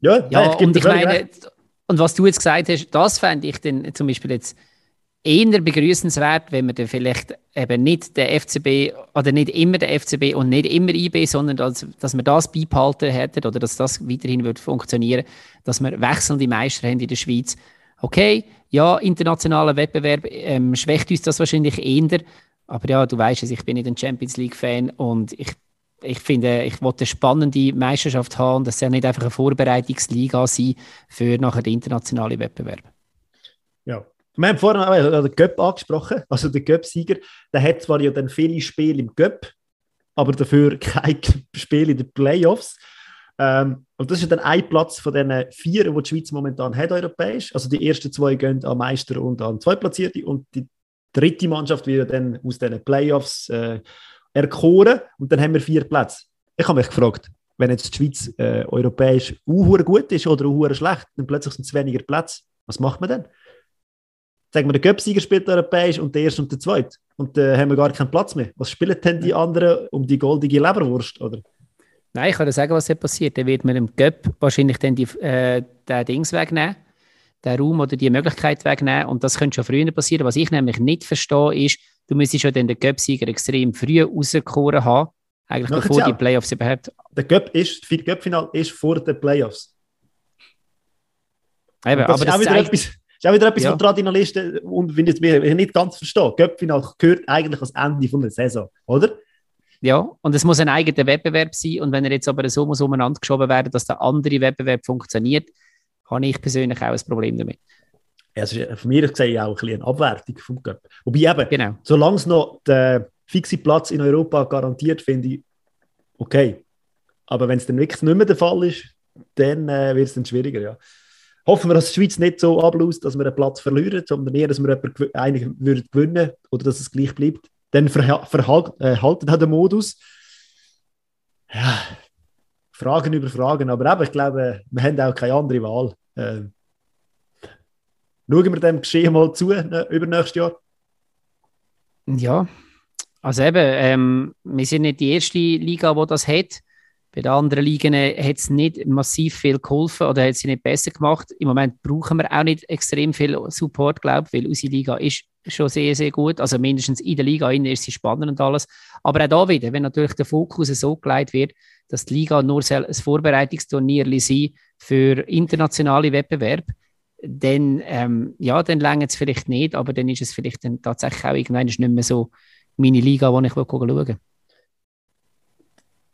Ja, ja ich und ich meine, recht. Und was du jetzt gesagt hast, das fände ich dann zum Beispiel jetzt eher begrüßenswert, wenn man dann vielleicht eben nicht der FCB oder nicht immer der FCB und nicht immer IB, sondern dass, dass man das beibehalten hätte oder dass das weiterhin wird funktionieren, dass wir wechselnde Meister haben in der Schweiz. Okay, ja, internationaler Wettbewerb ähm, schwächt uns das wahrscheinlich eher, aber ja, du weißt es, ich bin nicht ein Champions League Fan und ich ich finde, ich wollte eine spannende Meisterschaft haben und das soll nicht einfach eine Vorbereitungsliga sein für nachher den internationalen Wettbewerb. Ja. Wir haben vorhin auch den Göpp angesprochen, also der Göpp-Sieger, der hat zwar ja dann viele Spiele im Göpp, aber dafür kein Spiel in den Playoffs. Ähm, und das ist dann ein Platz von den vier, die die Schweiz momentan hat, europäisch. Also die ersten zwei gehen an Meister und an Zweitplatzierte und die dritte Mannschaft wird dann aus den Playoffs äh, erkoren und dann haben wir vier Plätze. Ich habe mich gefragt, wenn jetzt die Schweiz äh, europäisch uh, gut ist oder uh, schlecht, dann plötzlich sind es weniger Plätze. Was macht man dann? Sagen wir, der Göpsieger spielt europäisch und der erste und der zweite. Und dann äh, haben wir gar keinen Platz mehr. Was spielen denn die anderen um die goldige Leberwurst? Oder? Nein, ich kann dir sagen, was hier passiert. Dann wird man im Göpp wahrscheinlich dann die, äh, den Dings wegnehmen, den Raum oder die Möglichkeit wegnehmen. Und das könnte schon früher passieren. Was ich nämlich nicht verstehe, ist, du müsstest schon den Göpp-Sieger extrem früh rausgekommen haben, eigentlich Machen bevor die Playoffs überhaupt. Der Göpp ist, das Göpp-Final ist vor den Playoffs. Eben, das aber ist das auch wieder zeigt... etwas, ist auch wieder etwas, ja. was Traditionalisten und wenn ich es nicht ganz verstehe. Göpp-Final gehört eigentlich ans Ende von der Saison, oder? Ja, und es muss ein eigener Wettbewerb sein. Und wenn er jetzt aber so muss umeinander geschoben werden, dass der andere Wettbewerb funktioniert, habe ich persönlich auch ein Problem damit es ist von mir gesehen auch ein eine Abwertung vom Cup. Wobei eben, genau. solange es noch der fixe Platz in Europa garantiert, finde ich okay. Aber wenn es dann wirklich nicht mehr der Fall ist, dann äh, wird es dann schwieriger, ja. Hoffen wir, dass die Schweiz nicht so abläuft, dass wir einen Platz verlieren, sondern eher, dass wir eigentlich würden oder dass es gleich bleibt. Dann verhalten äh, halt den Modus. Ja, Fragen über Fragen, aber eben, ich glaube, wir haben auch keine andere Wahl. Äh, Schauen wir dem Geschehen mal zu ne, über nächstes Jahr? Ja, also eben, ähm, wir sind nicht die erste Liga, die das hat. Bei den anderen Ligen äh, hat es nicht massiv viel geholfen oder hat sie nicht besser gemacht. Im Moment brauchen wir auch nicht extrem viel Support, glaube ich, weil unsere Liga ist schon sehr, sehr gut. Also mindestens in der Liga ist sie spannend und alles. Aber auch da wieder, wenn natürlich der Fokus so gelegt wird, dass die Liga nur ein Vorbereitungsturnier sein für internationale Wettbewerbe, dann, ähm, ja, dann längert es vielleicht nicht, aber dann ist es vielleicht dann tatsächlich auch irgendwann nicht mehr so meine Liga, wo ich schauen will.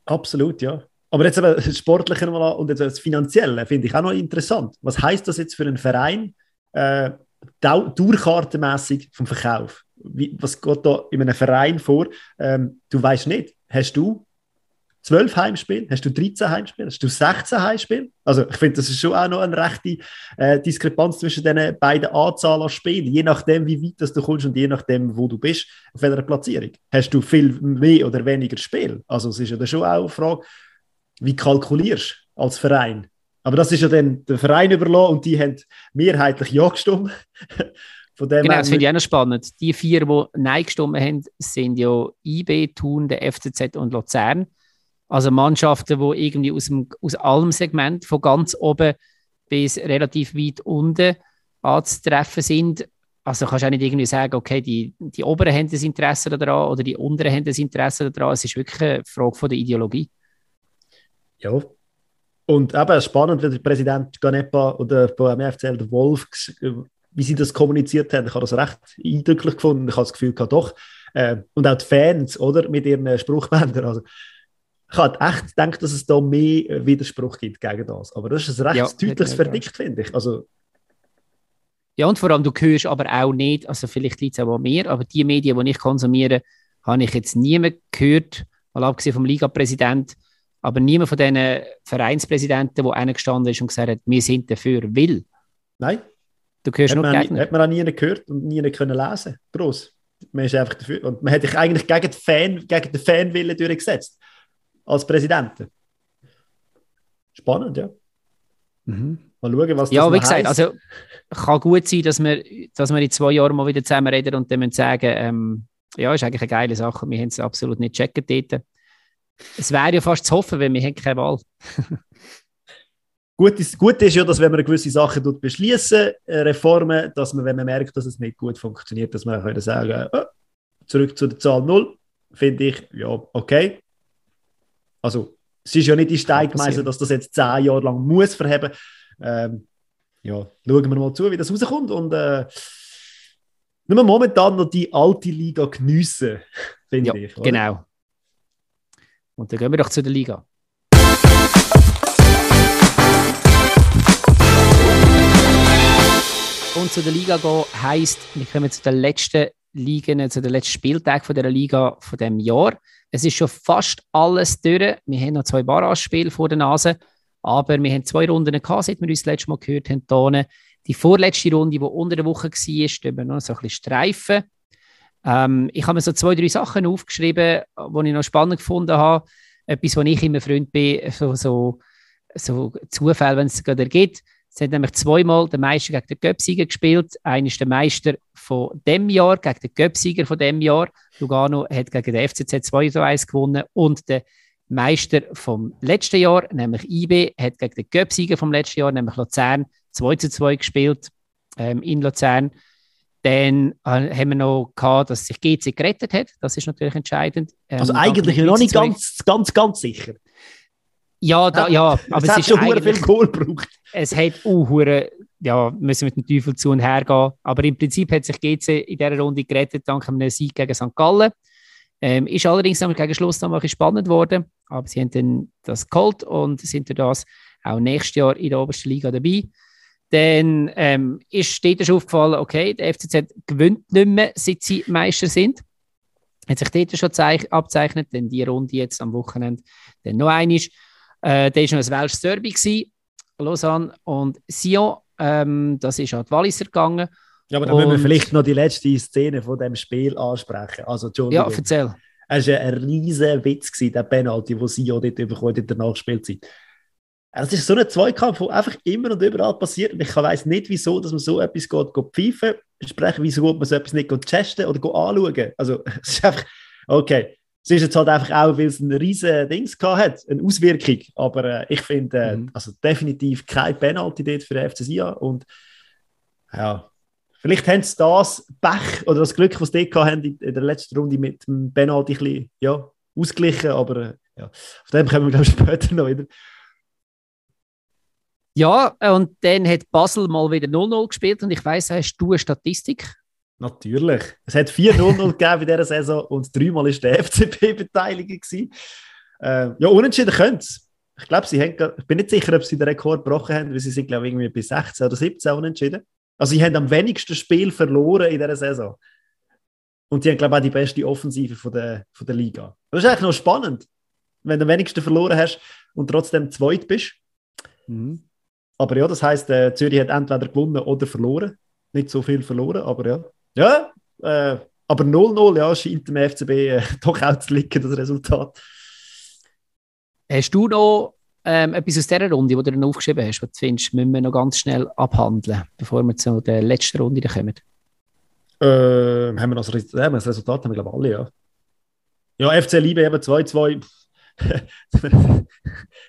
Absolut, ja. Aber jetzt aber Sportliche nochmal und jetzt das Finanzielle finde ich auch noch interessant. Was heißt das jetzt für einen Verein äh, durchkartenmäßig vom Verkauf? Wie, was geht da in einem Verein vor? Ähm, du weißt nicht, hast du 12 Heimspiele? Hast du 13 Heimspiele? Hast du 16 Heimspiele? Also ich finde, das ist schon auch noch eine rechte äh, Diskrepanz zwischen den beiden Anzahlen an Spielen, je nachdem, wie weit das du kommst und je nachdem, wo du bist, auf welcher Platzierung. Hast du viel mehr oder weniger Spiel? Also es ist ja schon auch eine Frage, wie kalkulierst du als Verein? Aber das ist ja dann der Verein überlassen und die haben mehrheitlich Ja gestimmt. Von dem genau, das finde ich auch noch spannend. Die vier, die Nein gestimmt haben, sind ja IB, Thun, der FCZ und Luzern. Also Mannschaften, die irgendwie aus, dem, aus allem Segment, von ganz oben bis relativ weit unten anzutreffen sind. Also kannst du auch nicht irgendwie sagen, okay, die, die Oberen haben das Interesse daran oder die Unteren haben das Interesse daran. Es ist wirklich eine Frage von der Ideologie. Ja. Und eben spannend, wie der Präsident Ganepa oder beim FCL, der Wolf, wie sie das kommuniziert haben. Ich habe das recht eindrücklich gefunden. Ich habe das Gefühl gehabt, doch. Äh, und auch die Fans, oder? Mit ihren Spruchbändern. Also, ich habe echt gedacht, dass es da mehr Widerspruch gibt gegen das. Aber das ist ein recht ja, deutliches Verdikt, finde ich. Also, ja, und vor allem, du hörst aber auch nicht, also vielleicht liegt es auch an mir, aber die Medien, die ich konsumiere, habe ich jetzt niemand gehört, mal abgesehen vom Liga-Präsident, aber niemand von diesen Vereinspräsidenten, der eingestanden ist und gesagt hat, wir sind dafür, will. Nein. Du hörst hat nur man, Hat man auch nie gehört und nie können lesen. Groß. Man ist einfach dafür. Und man hat sich eigentlich gegen den, Fan, gegen den Fanwillen durchgesetzt. Als Präsident. Spannend, ja. Mhm. Mal schauen, was das Ja, wie gesagt, heisst. also kann gut sein, dass wir, dass wir in zwei Jahren mal wieder zusammen reden und dann sagen, ähm, ja, ist eigentlich eine geile Sache. Wir haben es absolut nicht checken dort. Es wäre ja fast zu hoffen, wenn wir keine Wahl. gut, ist, gut ist ja, dass wenn man gewisse Sachen beschließen, äh, Reformen, dass man, wenn man merkt, dass es nicht gut funktioniert, dass man auch können sagen, oh, zurück zu der Zahl 0, finde ich, ja, okay. Also, es ist ja nicht die Stein gemeißelt, dass das jetzt zehn Jahre lang muss verheben. Ähm, ja, schauen wir mal zu, wie das rauskommt und äh, nur momentan noch die alte Liga geniessen, finde ja, ich. Oder? Genau. Und dann gehen wir doch zu der Liga. Und zu der Liga gehen heisst, wir kommen zu den letzten Ligen, zu den letzten Spieltagen von der Liga von dem Jahr. Es ist schon fast alles durch. Wir haben noch zwei Barrage-Spiele vor der Nase, aber wir haben zwei Runden gehabt, seit wir uns das letzte Mal gehört haben. Die vorletzte Runde, die unter der Woche war, stehen wir noch so ein bisschen streifen. Ähm, ich habe mir so zwei, drei Sachen aufgeschrieben, die ich noch spannend gefunden habe. Etwas, wo ich immer Freund bin, so, so, so Zufall, wenn es gerade ergibt. Es hat nämlich zweimal der Meister gegen den Göpsieger gespielt. Einer ist der Meister von dem Jahr gegen den Göpsieger von dem Jahr. Lugano hat gegen den FCZ 2 zu 1 gewonnen und der Meister vom letzten Jahr, nämlich IB, hat gegen den Göpsieger vom letzten Jahr, nämlich Luzern, 2 zu 2 gespielt ähm, in Luzern. Dann äh, haben wir noch gehabt, dass sich GC gerettet hat. Das ist natürlich entscheidend. Ähm, also eigentlich noch nicht ganz, ganz, ganz sicher. Ja, da, ja, aber es, es hat schon viel Kohl gebraucht. Es hat auch ja, müssen mit dem Teufel zu und her gehen. Aber im Prinzip hat sich GC in dieser Runde gerettet, dank einem Sieg gegen St. Gallen. Ähm, ist allerdings gegen Schluss noch ein spannend geworden, aber sie haben dann das geholt und sind durch das auch nächstes Jahr in der obersten Liga dabei. Dann ähm, ist dort schon aufgefallen, okay, der FCZ gewinnt nicht mehr, seit sie Meister sind. Hat sich dort schon abzeichnet, denn die Runde jetzt am Wochenende dann noch eine ist. Äh, da war noch ein Welsh Derby, Lausanne und Sion. Ähm, das ist an die Walliser gegangen. Ja, aber da müssen wir vielleicht noch die letzte Szene von dem Spiel ansprechen. Also, Ja, erzähl. Es war ein riesiger Witz, gewesen, der Penalty, den Sion dort bekommen in der Nachspielzeit. Es ist so ein Zweikampf, der einfach immer und überall passiert. Und ich weiß nicht, wieso dass man so etwas geht, geht pfeifen sprechen, wieso man so etwas nicht geht testen oder geht anschauen. Also, es ist einfach, okay. Es ist jetzt halt einfach auch, weil es ein riesen Dings hat, eine Auswirkung. Aber äh, ich finde, äh, mhm. also definitiv kein Penalty dort für den FC Sia. Und ja, vielleicht haben sie das Pech oder das Glück, was sie dort haben, in, in der letzten Runde mit dem Penalty ein bisschen, ja, ausgeglichen. Aber äh, ja, auf dem kommen wir, glaube ich, später noch wieder. Ja, und dann hat Basel mal wieder 0-0 gespielt und ich weiß, hast du eine Statistik? Natürlich. Es hat 4-0 gegeben in dieser Saison und dreimal war der FCP beteiligt. Äh, ja, unentschieden können es. Ich glaube, sie haben, ich bin nicht sicher, ob sie den Rekord gebrochen haben, weil sie sind, glaube ich, irgendwie bis 16 oder 17 unentschieden. Also, sie haben am wenigsten Spiel verloren in dieser Saison. Und die haben, glaube ich, auch die beste Offensive von der, von der Liga. Das ist eigentlich noch spannend, wenn du am wenigsten verloren hast und trotzdem zweit bist. Mhm. Aber ja, das heisst, äh, Zürich hat entweder gewonnen oder verloren. Nicht so viel verloren, aber ja. Ja, äh, aber 0-0, ja, scheint dem FCB äh, doch auch zu liegen, das Resultat. Hast du noch ähm, etwas aus dieser Runde, die du dann aufgeschrieben hast, was du findest, müssen wir noch ganz schnell abhandeln, bevor wir zu der letzten Runde kommen? Äh, haben wir noch das Resultat? Ja, das Resultat haben wir, glaube ich, alle, ja. Ja, FC Liebe eben 2-2.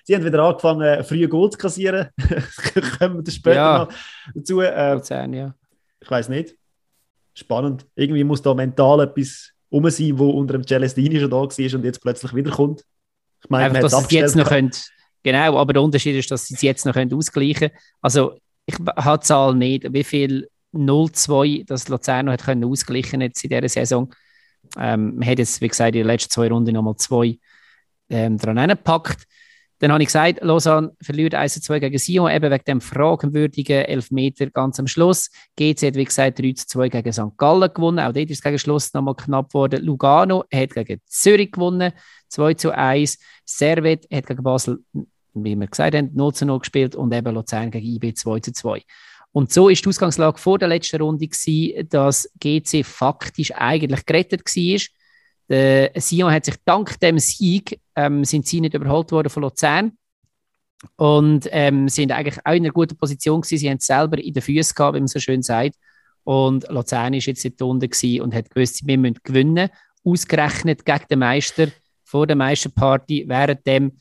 Sie haben wieder angefangen, frühe Goal zu kassieren. Kommen wir später ja. noch dazu. Äh, 10, ja. Ich weiß nicht. Spannend. Irgendwie muss da mental etwas um sein, wo unter dem Celestini schon da war und jetzt plötzlich wiederkommt. Ich meine, Einfach, dass es jetzt noch könnt, Genau, aber der Unterschied ist, dass sie es jetzt noch ausgleichen können. Also ich habe die Zahl nicht, wie viel 0-2 das Luzern noch hat können ausgleichen jetzt in dieser Saison. Ähm, man hat jetzt, wie gesagt, in den letzten zwei Runden nochmal zwei ähm, dran gepackt. Dann habe ich gesagt, Lausanne verliert 1-2 gegen Sion, eben wegen dem fragwürdigen Elfmeter ganz am Schluss. GC hat, wie gesagt, 3-2 gegen St. Gallen gewonnen. Auch dort ist es gegen Schluss nochmal knapp geworden. Lugano hat gegen Zürich gewonnen, 2-1. Servet hat gegen Basel, wie wir gesagt haben, 0-0 gespielt und eben Luzern gegen IB 2-2. Und so ist die Ausgangslage vor der letzten Runde gewesen, dass GC faktisch eigentlich gerettet war. Der Sion hat sich dank dem Sieg ähm, sind sie nicht überholt worden von Luzern und ähm, sind eigentlich auch in einer guten Position gewesen. Sie haben es selber in den Füßen gehabt, wie man so schön sagt. Und Luzern ist jetzt nicht unten und hat gewusst, wir müssen gewinnen. Ausgerechnet gegen den Meister vor der Meisterparty, während dem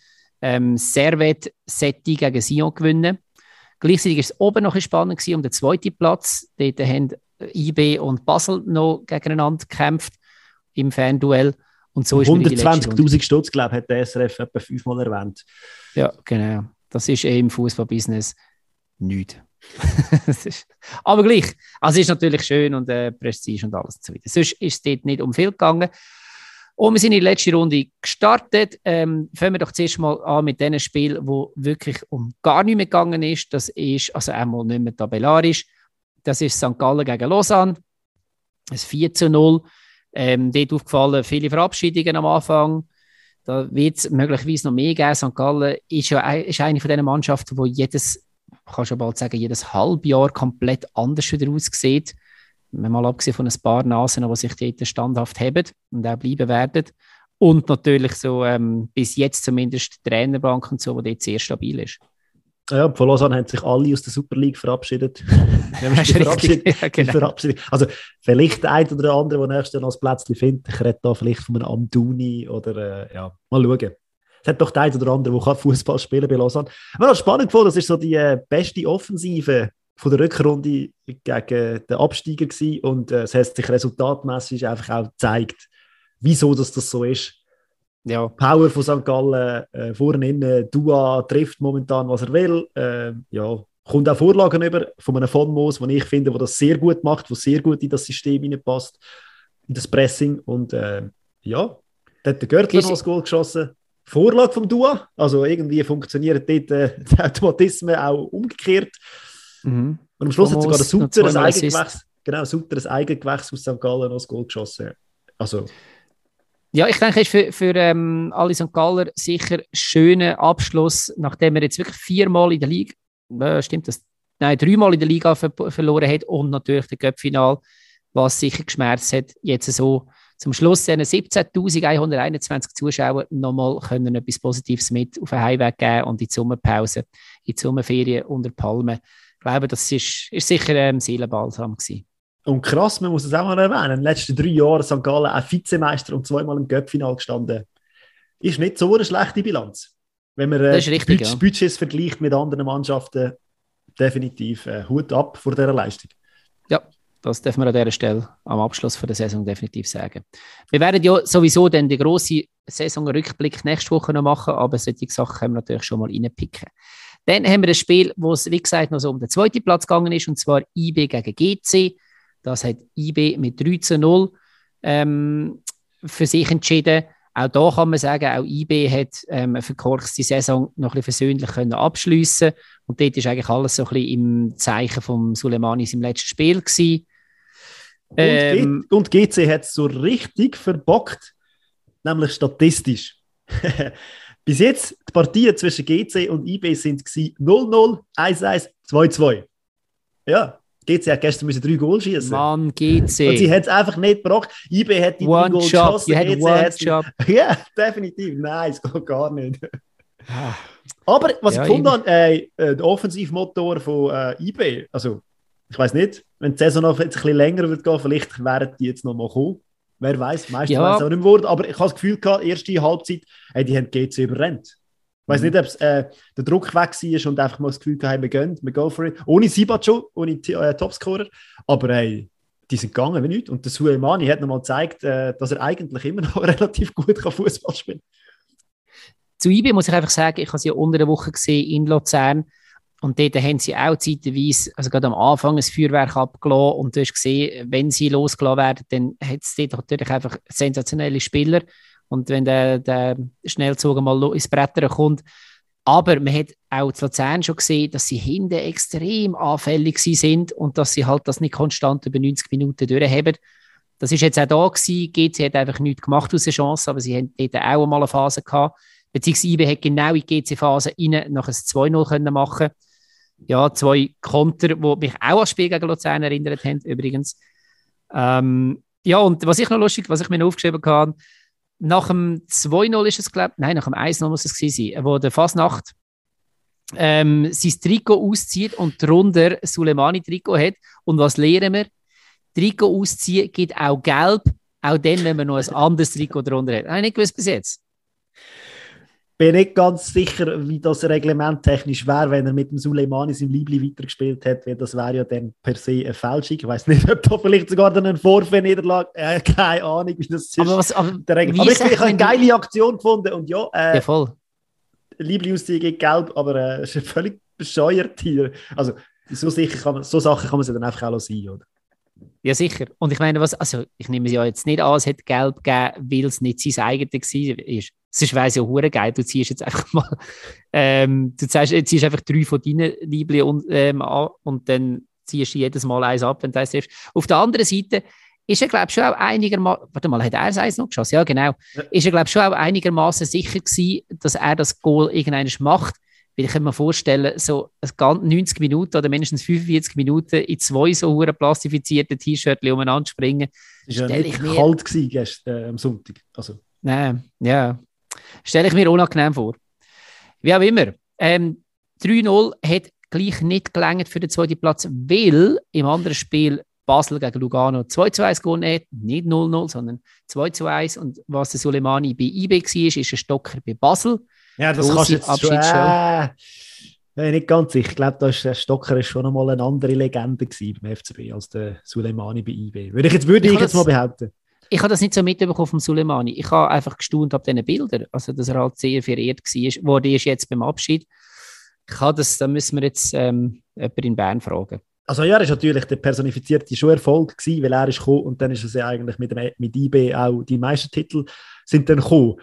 ähm, Servet Setti gegen Sion gewinnen. Gleichzeitig war es oben noch spannend gewesen, um den zweiten Platz. Dort haben IB und Basel noch gegeneinander gekämpft im Fanduell. Und so 120.000 Stutz, glaube ich, hat der SRF etwa fünfmal erwähnt. Ja, genau. Das ist eh im Fußballbusiness nichts. aber gleich, also es ist natürlich schön und äh, Prestige und alles und so weiter. Sonst ist es dort nicht um viel gegangen. Und wir sind in die letzte Runde gestartet. Ähm, fangen wir doch zuerst mal an mit dem Spiel, wo wirklich um gar nichts mehr gegangen ist. Das ist also einmal nicht mehr tabellarisch. Das ist St. Gallen gegen Lausanne. Ein 4 zu 0. Ähm, dort aufgefallen, viele Verabschiedungen am Anfang. Da wird es möglicherweise noch mehr geben. St. Gallen ist ja ist eine von diesen Mannschaften, wo jedes, kann schon bald sagen, jedes Halbjahr komplett anders wieder aussieht. Mal abgesehen von ein paar Nasen, die sich dort standhaft haben und auch bleiben werden. Und natürlich so ähm, bis jetzt zumindest die Trainerbank und so, die dort sehr stabil ist. Ja, von Lausanne haben sich alle aus der Super League verabschiedet. verabschiedet, ja, genau. verabschiedet. Also vielleicht der eine oder der andere, der nächstes Jahr noch ein Plätzchen findet. Ich rede da vielleicht von einem Amduni oder äh, ja, mal schauen. Es hat doch der eine oder andere, der Fußball spielen bei Lausanne. Aber was spannend gefunden, das ist so die äh, beste Offensive von der Rückrunde gegen den Absteiger gewesen. und äh, es hat sich resultatmäßig einfach auch gezeigt, wieso das, das so ist ja. Power von St. Gallen, äh, vorne innen, Dua trifft momentan, was er will. Äh, ja, kommt auch Vorlagen über von einem von Moos, den ich finde, der das sehr gut macht, der sehr gut in das System hineinpasst, in das Pressing. Und äh, ja, da hat der Görtler noch das Goal geschossen. Vorlage vom Dua, also irgendwie funktionieren dort äh, die Automatismen auch umgekehrt. Mhm. Und am Schluss hat sogar der Sutter ein Eigengewächs, genau, Sutter ein Eigengewächs aus St. Gallen noch das Goal geschossen. Also ja, ich denke, es ist für, für ähm, alle St. Galler sicher ein schöner Abschluss, nachdem er jetzt wirklich viermal in der Liga, äh, stimmt das? Nein, dreimal in der Liga ver verloren hat und natürlich der Cup-Final, was sicher geschmerzt hat, jetzt so zum Schluss diesen 17.121 Zuschauer nochmal können etwas Positives mit auf den Heimweg geben und in die Sommerpause, in die Sommerferien unter Palmen. Ich glaube, das ist, ist sicher ein ähm, Seelenbalsam gewesen. Und krass, man muss es auch mal erwähnen, in den letzten drei Jahren St. Gallen auch Vizemeister und zweimal im Göppfinal gestanden. Ist nicht so eine schlechte Bilanz. Wenn man äh, richtig, Budget, ja. Budgets vergleicht mit anderen Mannschaften, definitiv äh, Hut ab vor dieser Leistung. Ja, das dürfen wir an dieser Stelle am Abschluss der Saison definitiv sagen. Wir werden ja sowieso dann die grosse Saisonrückblick nächste Woche noch machen, aber solche Sachen können wir natürlich schon mal reinpicken. Dann haben wir ein Spiel, wo es, wie gesagt, noch so um den zweiten Platz gegangen ist, und zwar IB gegen GC. Das hat IB mit 3 zu 0 ähm, für sich entschieden. Auch da kann man sagen, auch IB hat ähm, eine verkorkste Saison noch ein bisschen versöhnlich können abschliessen und dort ist eigentlich alles so ein bisschen im Zeichen von Sulemanis im letzten Spiel gewesen. Ähm, und, GC hat es so richtig verbockt, nämlich statistisch. Bis jetzt die Partien zwischen GC und IB sind 0-0, 1-1, 2-2. Ja, GC hat gestern müssen drei Goal schießen. Mann, GC. Und sie hat es einfach nicht gebracht. IB hat die one drei Goal geschossen. GC job. Ja, definitiv. Nein, es geht gar nicht. Ah. Aber was ja, ich gefunden habe, äh, äh, der Offensivmotor von äh, IB, also ich weiß nicht, wenn die Saison noch jetzt ein bisschen länger wird gehen, vielleicht werden die jetzt noch mal kommen. Wer weiß, meistens ja. weiß es auch nicht mehr. Aber ich habe das Gefühl gehabt, erste Halbzeit, hey, die haben GC überrennt. Ich weiß mhm. nicht, ob äh, der Druck weg war und einfach mal das Gefühl haben, wir gehen, wir go for it. Ohne Sibacho, ohne äh, Topscorer. Aber hey, die sind gegangen wie nichts. Und der Suleimani hat nochmal gezeigt, äh, dass er eigentlich immer noch relativ gut Fußball spielen kann. Zu IB muss ich einfach sagen, ich habe sie ja unter der Woche gesehen in Luzern. Und dort haben sie auch zeitweise, also gerade am Anfang, ein Feuerwerk abgelassen. Und du hast gesehen, wenn sie losgelassen werden, dann hat es dort natürlich einfach sensationelle Spieler. Und wenn der, der Schnellzug mal ins Brettern kommt. Aber man hat auch zu Luzern schon gesehen, dass sie hinten extrem anfällig sind und dass sie halt das nicht konstant über 90 Minuten durchhaben. Das ist jetzt auch da gewesen. GC hat einfach nichts gemacht aus der Chance, aber sie dort auch mal eine Phase gehabt. Beziehungsweise IBE hat genau in die GC-Phase rein noch ein 2-0 machen ja, zwei Konter, die mich auch an das Spiel gegen Luzern erinnert haben, übrigens. Ähm, ja, und was ich noch lustig, was ich mir aufgeschrieben habe, nach dem 2-0 ist es, glaube ich, nein, nach dem 1-0 muss es gewesen sein, wo der Fasnacht ähm, sein Trikot auszieht und darunter Suleimani-Trikot hat. Und was lernen wir? Trikot ausziehen gibt auch gelb, auch dann, wenn man noch ein anderes Trikot darunter hat. Habe ich nicht gewusst bis jetzt bin nicht ganz sicher, wie das Reglement technisch wäre, wenn er mit dem Suleimani im Liebli weitergespielt hätte, weil das wäre ja dann per se eine Fälschung. Ich weiß nicht, ob da vielleicht sogar dann ein Vorfehlniederlage, äh, keine Ahnung, wie das ist. Aber, was, aber, der Regel. aber ich, ich habe eine geile Aktion gefunden und ja, äh, ja voll. Liebli ausziehen Gelb, aber äh, es ist völlig bescheuert hier. Also so, sicher kann man, so Sachen kann man sie dann einfach auch sein, oder? Ja, sicher. Und ich meine, was, also ich nehme es ja jetzt nicht an, es hätte Gelb gegeben, weil es nicht sein eigenes war. Sonst wäre es ja hure geil. Du ziehst jetzt einfach mal, ähm, du ziehst, ziehst einfach drei von deinen Liebling ähm, an und dann ziehst du jedes Mal eins ab, wenn du eins triffst. Auf der anderen Seite ist er, glaube ich, schon auch einigermaßen, warte mal, hat er eins noch geschossen? Ja, genau. Ja. Ist er, glaube ich, schon auch einigermaßen sicher gewesen, dass er das Goal irgendwann macht. Weil ich kann mir vorstellen, so 90 Minuten oder mindestens 45 Minuten in zwei so hure plastifizierte T-Shirts umeinander springen. Das war ja nicht mir... kalt gestern äh, am Sonntag. Also. Nein, ja. Stelle ich mir unangenehm vor. Wie auch immer. Ähm, 3-0 hat gleich nicht gelangt für den zweiten Platz, weil im anderen Spiel Basel gegen Lugano 2 1 gewonnen hat. Nicht 0-0, sondern 2 1. Und was der Suleimani bei IB war, ist ein Stocker bei Basel. Ja, das kannst du jetzt schon, äh, nicht ganz sicher. Ich glaube, der Stocker ist schon einmal eine andere Legende beim FCB als der Suleimani bei IB. Würde ich jetzt, würde ich, ich jetzt mal behaupten ich habe das nicht so mitbekommen vom Suleimani. Ich habe einfach gestaunt ab diesen Bildern. Also, dass er halt sehr verehrt war, wurde ist jetzt beim Abschied. Ich habe das, da müssen wir jetzt ähm, jemanden in Bern fragen. Also ja, er ist natürlich der personifizierte schon Erfolg gewesen, weil er ist gekommen und dann ist es ja eigentlich mit, dem, mit IB auch die meisten Titel sind dann gekommen.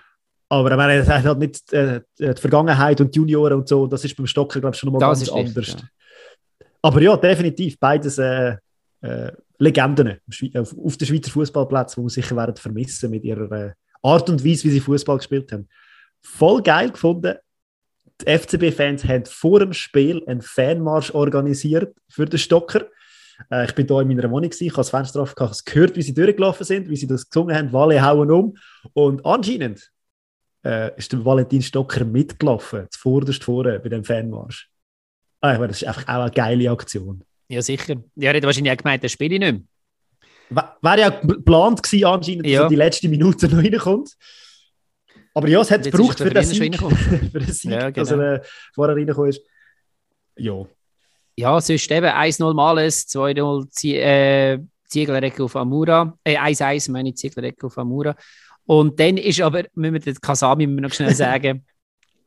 Aber er hat halt nicht äh, die Vergangenheit und die Junioren und so, das ist beim Stocker, glaube ich, schon mal das ganz anders. Ja. Aber ja, definitiv beides äh, äh, Legenden auf den Schweizer Fußballplatz, die wir sicher werden vermissen mit ihrer äh, Art und Weise, wie sie Fußball gespielt haben. Voll geil gefunden. Die FCB-Fans haben vor dem Spiel einen Fanmarsch organisiert für den Stocker. Äh, ich bin hier in meiner Wohnung, ich habe das Fenster auf, habe gehört, wie sie durchgelaufen sind, wie sie das gesungen haben, Walle hauen um. Und anscheinend äh, ist der Valentin Stocker mitgelaufen, zuvorderst vorne bei dem Fanmarsch. Ah, das ist einfach auch eine geile Aktion. Ja, sicher. Ja, er hat wahrscheinlich auch gemeint, das spiele ich nicht mehr. Wäre ja geplant gewesen, anscheinend, dass ja. die letzte Minute noch reinkommt. Aber ja, es hat es gebraucht für den Sieg, für den Sieg ja, genau. dass er äh, vorher reingekommen ist. Ja. Ja, sonst eben 1-0 Males, 2-0 Zie äh, Zieglerecke auf Amura, äh, 1-1 meine ich Zieglerecke auf Amura. Und dann ist aber, müssen wir den Kasami noch schnell sagen,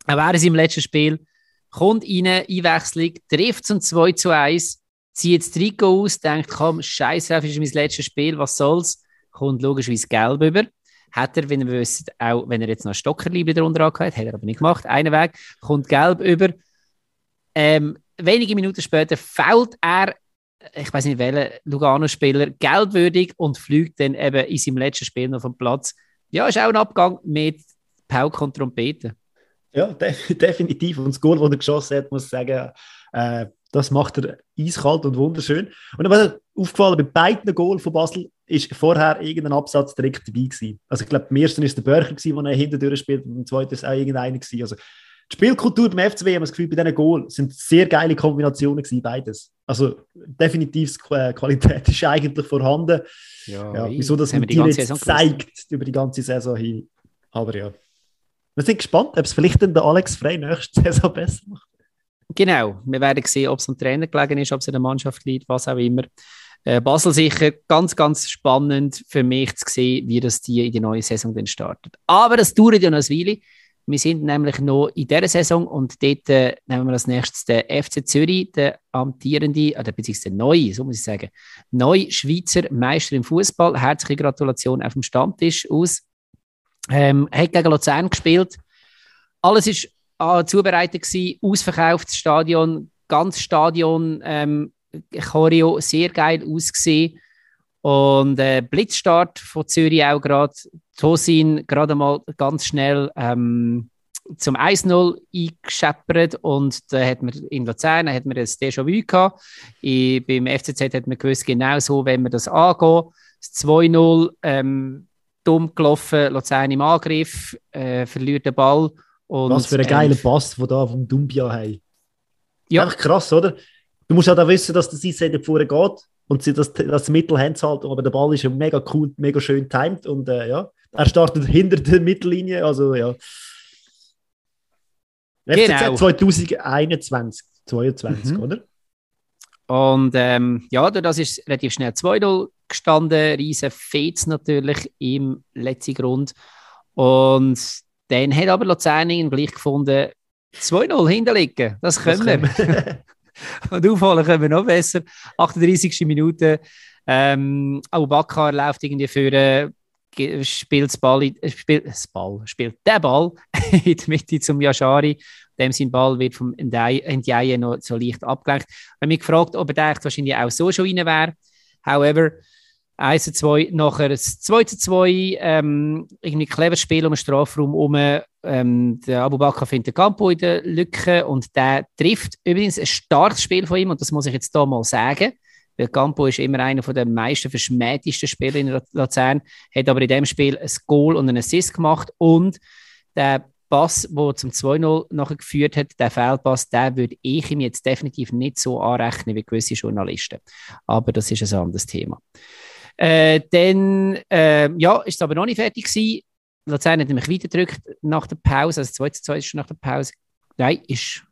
er wäre es im letzten Spiel, kommt rein, Einwechslung, trifft zum 2 1 zieht das Trikot aus, denkt, komm, scheiße, das ist mein letztes Spiel, was soll's? Kommt logischerweise gelb über. Hat er, wenn ihr wisst, auch wenn er jetzt noch Stockerliebe darunter angehört hat, er aber nicht gemacht, einen Weg, kommt gelb über. Ähm, wenige Minuten später fällt er, ich weiß nicht welcher Lugano-Spieler, gelbwürdig und fliegt dann eben in seinem letzten Spiel noch vom Platz. Ja, ist auch ein Abgang mit Pauk und Trompeten. Ja, definitiv. Und das Goal, das er geschossen hat, muss ich sagen, äh, das macht er eiskalt und wunderschön. Und was aufgefallen bei beiden Goal von Basel ist vorher irgendein Absatz direkt dabei gewesen. Also ich glaube, beim ersten ist der Börcher gewesen, der hinten durchspielt, und beim zweiten ist auch irgendeiner gewesen. Also die Spielkultur beim FCW, haben wir das Gefühl, bei diesen Goal sind sehr geile Kombinationen gewesen, beides. Also definitiv die Qualität ist eigentlich vorhanden. Ja, ja wieso das, mit dir jetzt zeigt über die ganze Saison hin. Aber ja. Wir sind gespannt, ob es vielleicht dann der Alex Frey nächste Saison besser macht. Genau, wir werden sehen, ob es am Trainer gelegen ist, ob es in der Mannschaft liegt, was auch immer. Äh, Basel sicher ganz, ganz spannend für mich zu sehen, wie das die in die neue Saison dann startet. Aber das dauert ja noch ein Weile. Wir sind nämlich noch in dieser Saison und dort äh, nehmen wir als nächstes den FC Zürich, der amtierende, oder beziehungsweise neue, so muss ich sagen, neue Schweizer Meister im Fußball. Herzliche Gratulation auf dem Stammtisch aus. Ähm, hat gegen Luzern gespielt. Alles war äh, zubereitet gewesen, ausverkauftes Stadion, ganz Stadion, ähm, Choreo, sehr geil ausgesehen. Und äh, Blitzstart von Zürich auch gerade. Tosin gerade mal ganz schnell ähm, zum 1-0 eingescheppert und da hat man in Luzern hat man das Déjà-vu gehabt. Ich, beim FCZ hat man gewusst, genau so, wenn man das angeht. Das 2-0 ähm, dumm gelaufen, Luzern im Angriff, äh, verliert den Ball. Und, Was für ein geiler Pass, den da vom Dumbia haben. Ja. Einfach krass, oder? Du musst halt auch wissen, dass der Seite vorne geht und sie das, das Mittel haben halt, aber der Ball ist ja mega cool, mega schön timed und äh, ja, er startet hinter der Mittellinie, also ja. Genau. FCZ 2021, 22, mhm. oder? Und ähm, ja, das ist relativ schnell 2-0 gestanden, riesen Fets natürlich im letzten Grund. Und dann hat aber Luzern gleich gefunden, 2-0 hinterlegen, das können das wir. Und aufholen können wir noch besser. 38. Minute. Ähm, Abu Bakar läuft irgendwie für spielt Ball, spielt, Ball, spielt der Ball in die Mitte zum Yashari. Dem sein Ball wird vom Ndiaye noch so leicht abgelenkt. Ich habe mich gefragt, ob er da wahrscheinlich auch so schon rein wäre. However, 1 zu 2, nachher das 2 zu 2, ähm, irgendwie cleveres Spiel um den Strafraum herum. Ähm, der Abu findet den Campo in der Lücke und der trifft übrigens ein starkes Spiel von ihm und das muss ich jetzt hier mal sagen. Weil Campo ist immer einer der meisten verschmähtesten Spieler in Luzern, hat aber in dem Spiel ein Goal und einen Assist gemacht und der Pass, der zum 2-0 nachher geführt hat, der Fehlpass, der würde ich ihm jetzt definitiv nicht so anrechnen wie gewisse Journalisten. Aber das ist ein anderes Thema. Äh, dann äh, ja, ist es aber noch nicht fertig gewesen. Luzern hat nämlich weitergedrückt nach der Pause, also 2 2 ist nach der Pause. Nein, ist.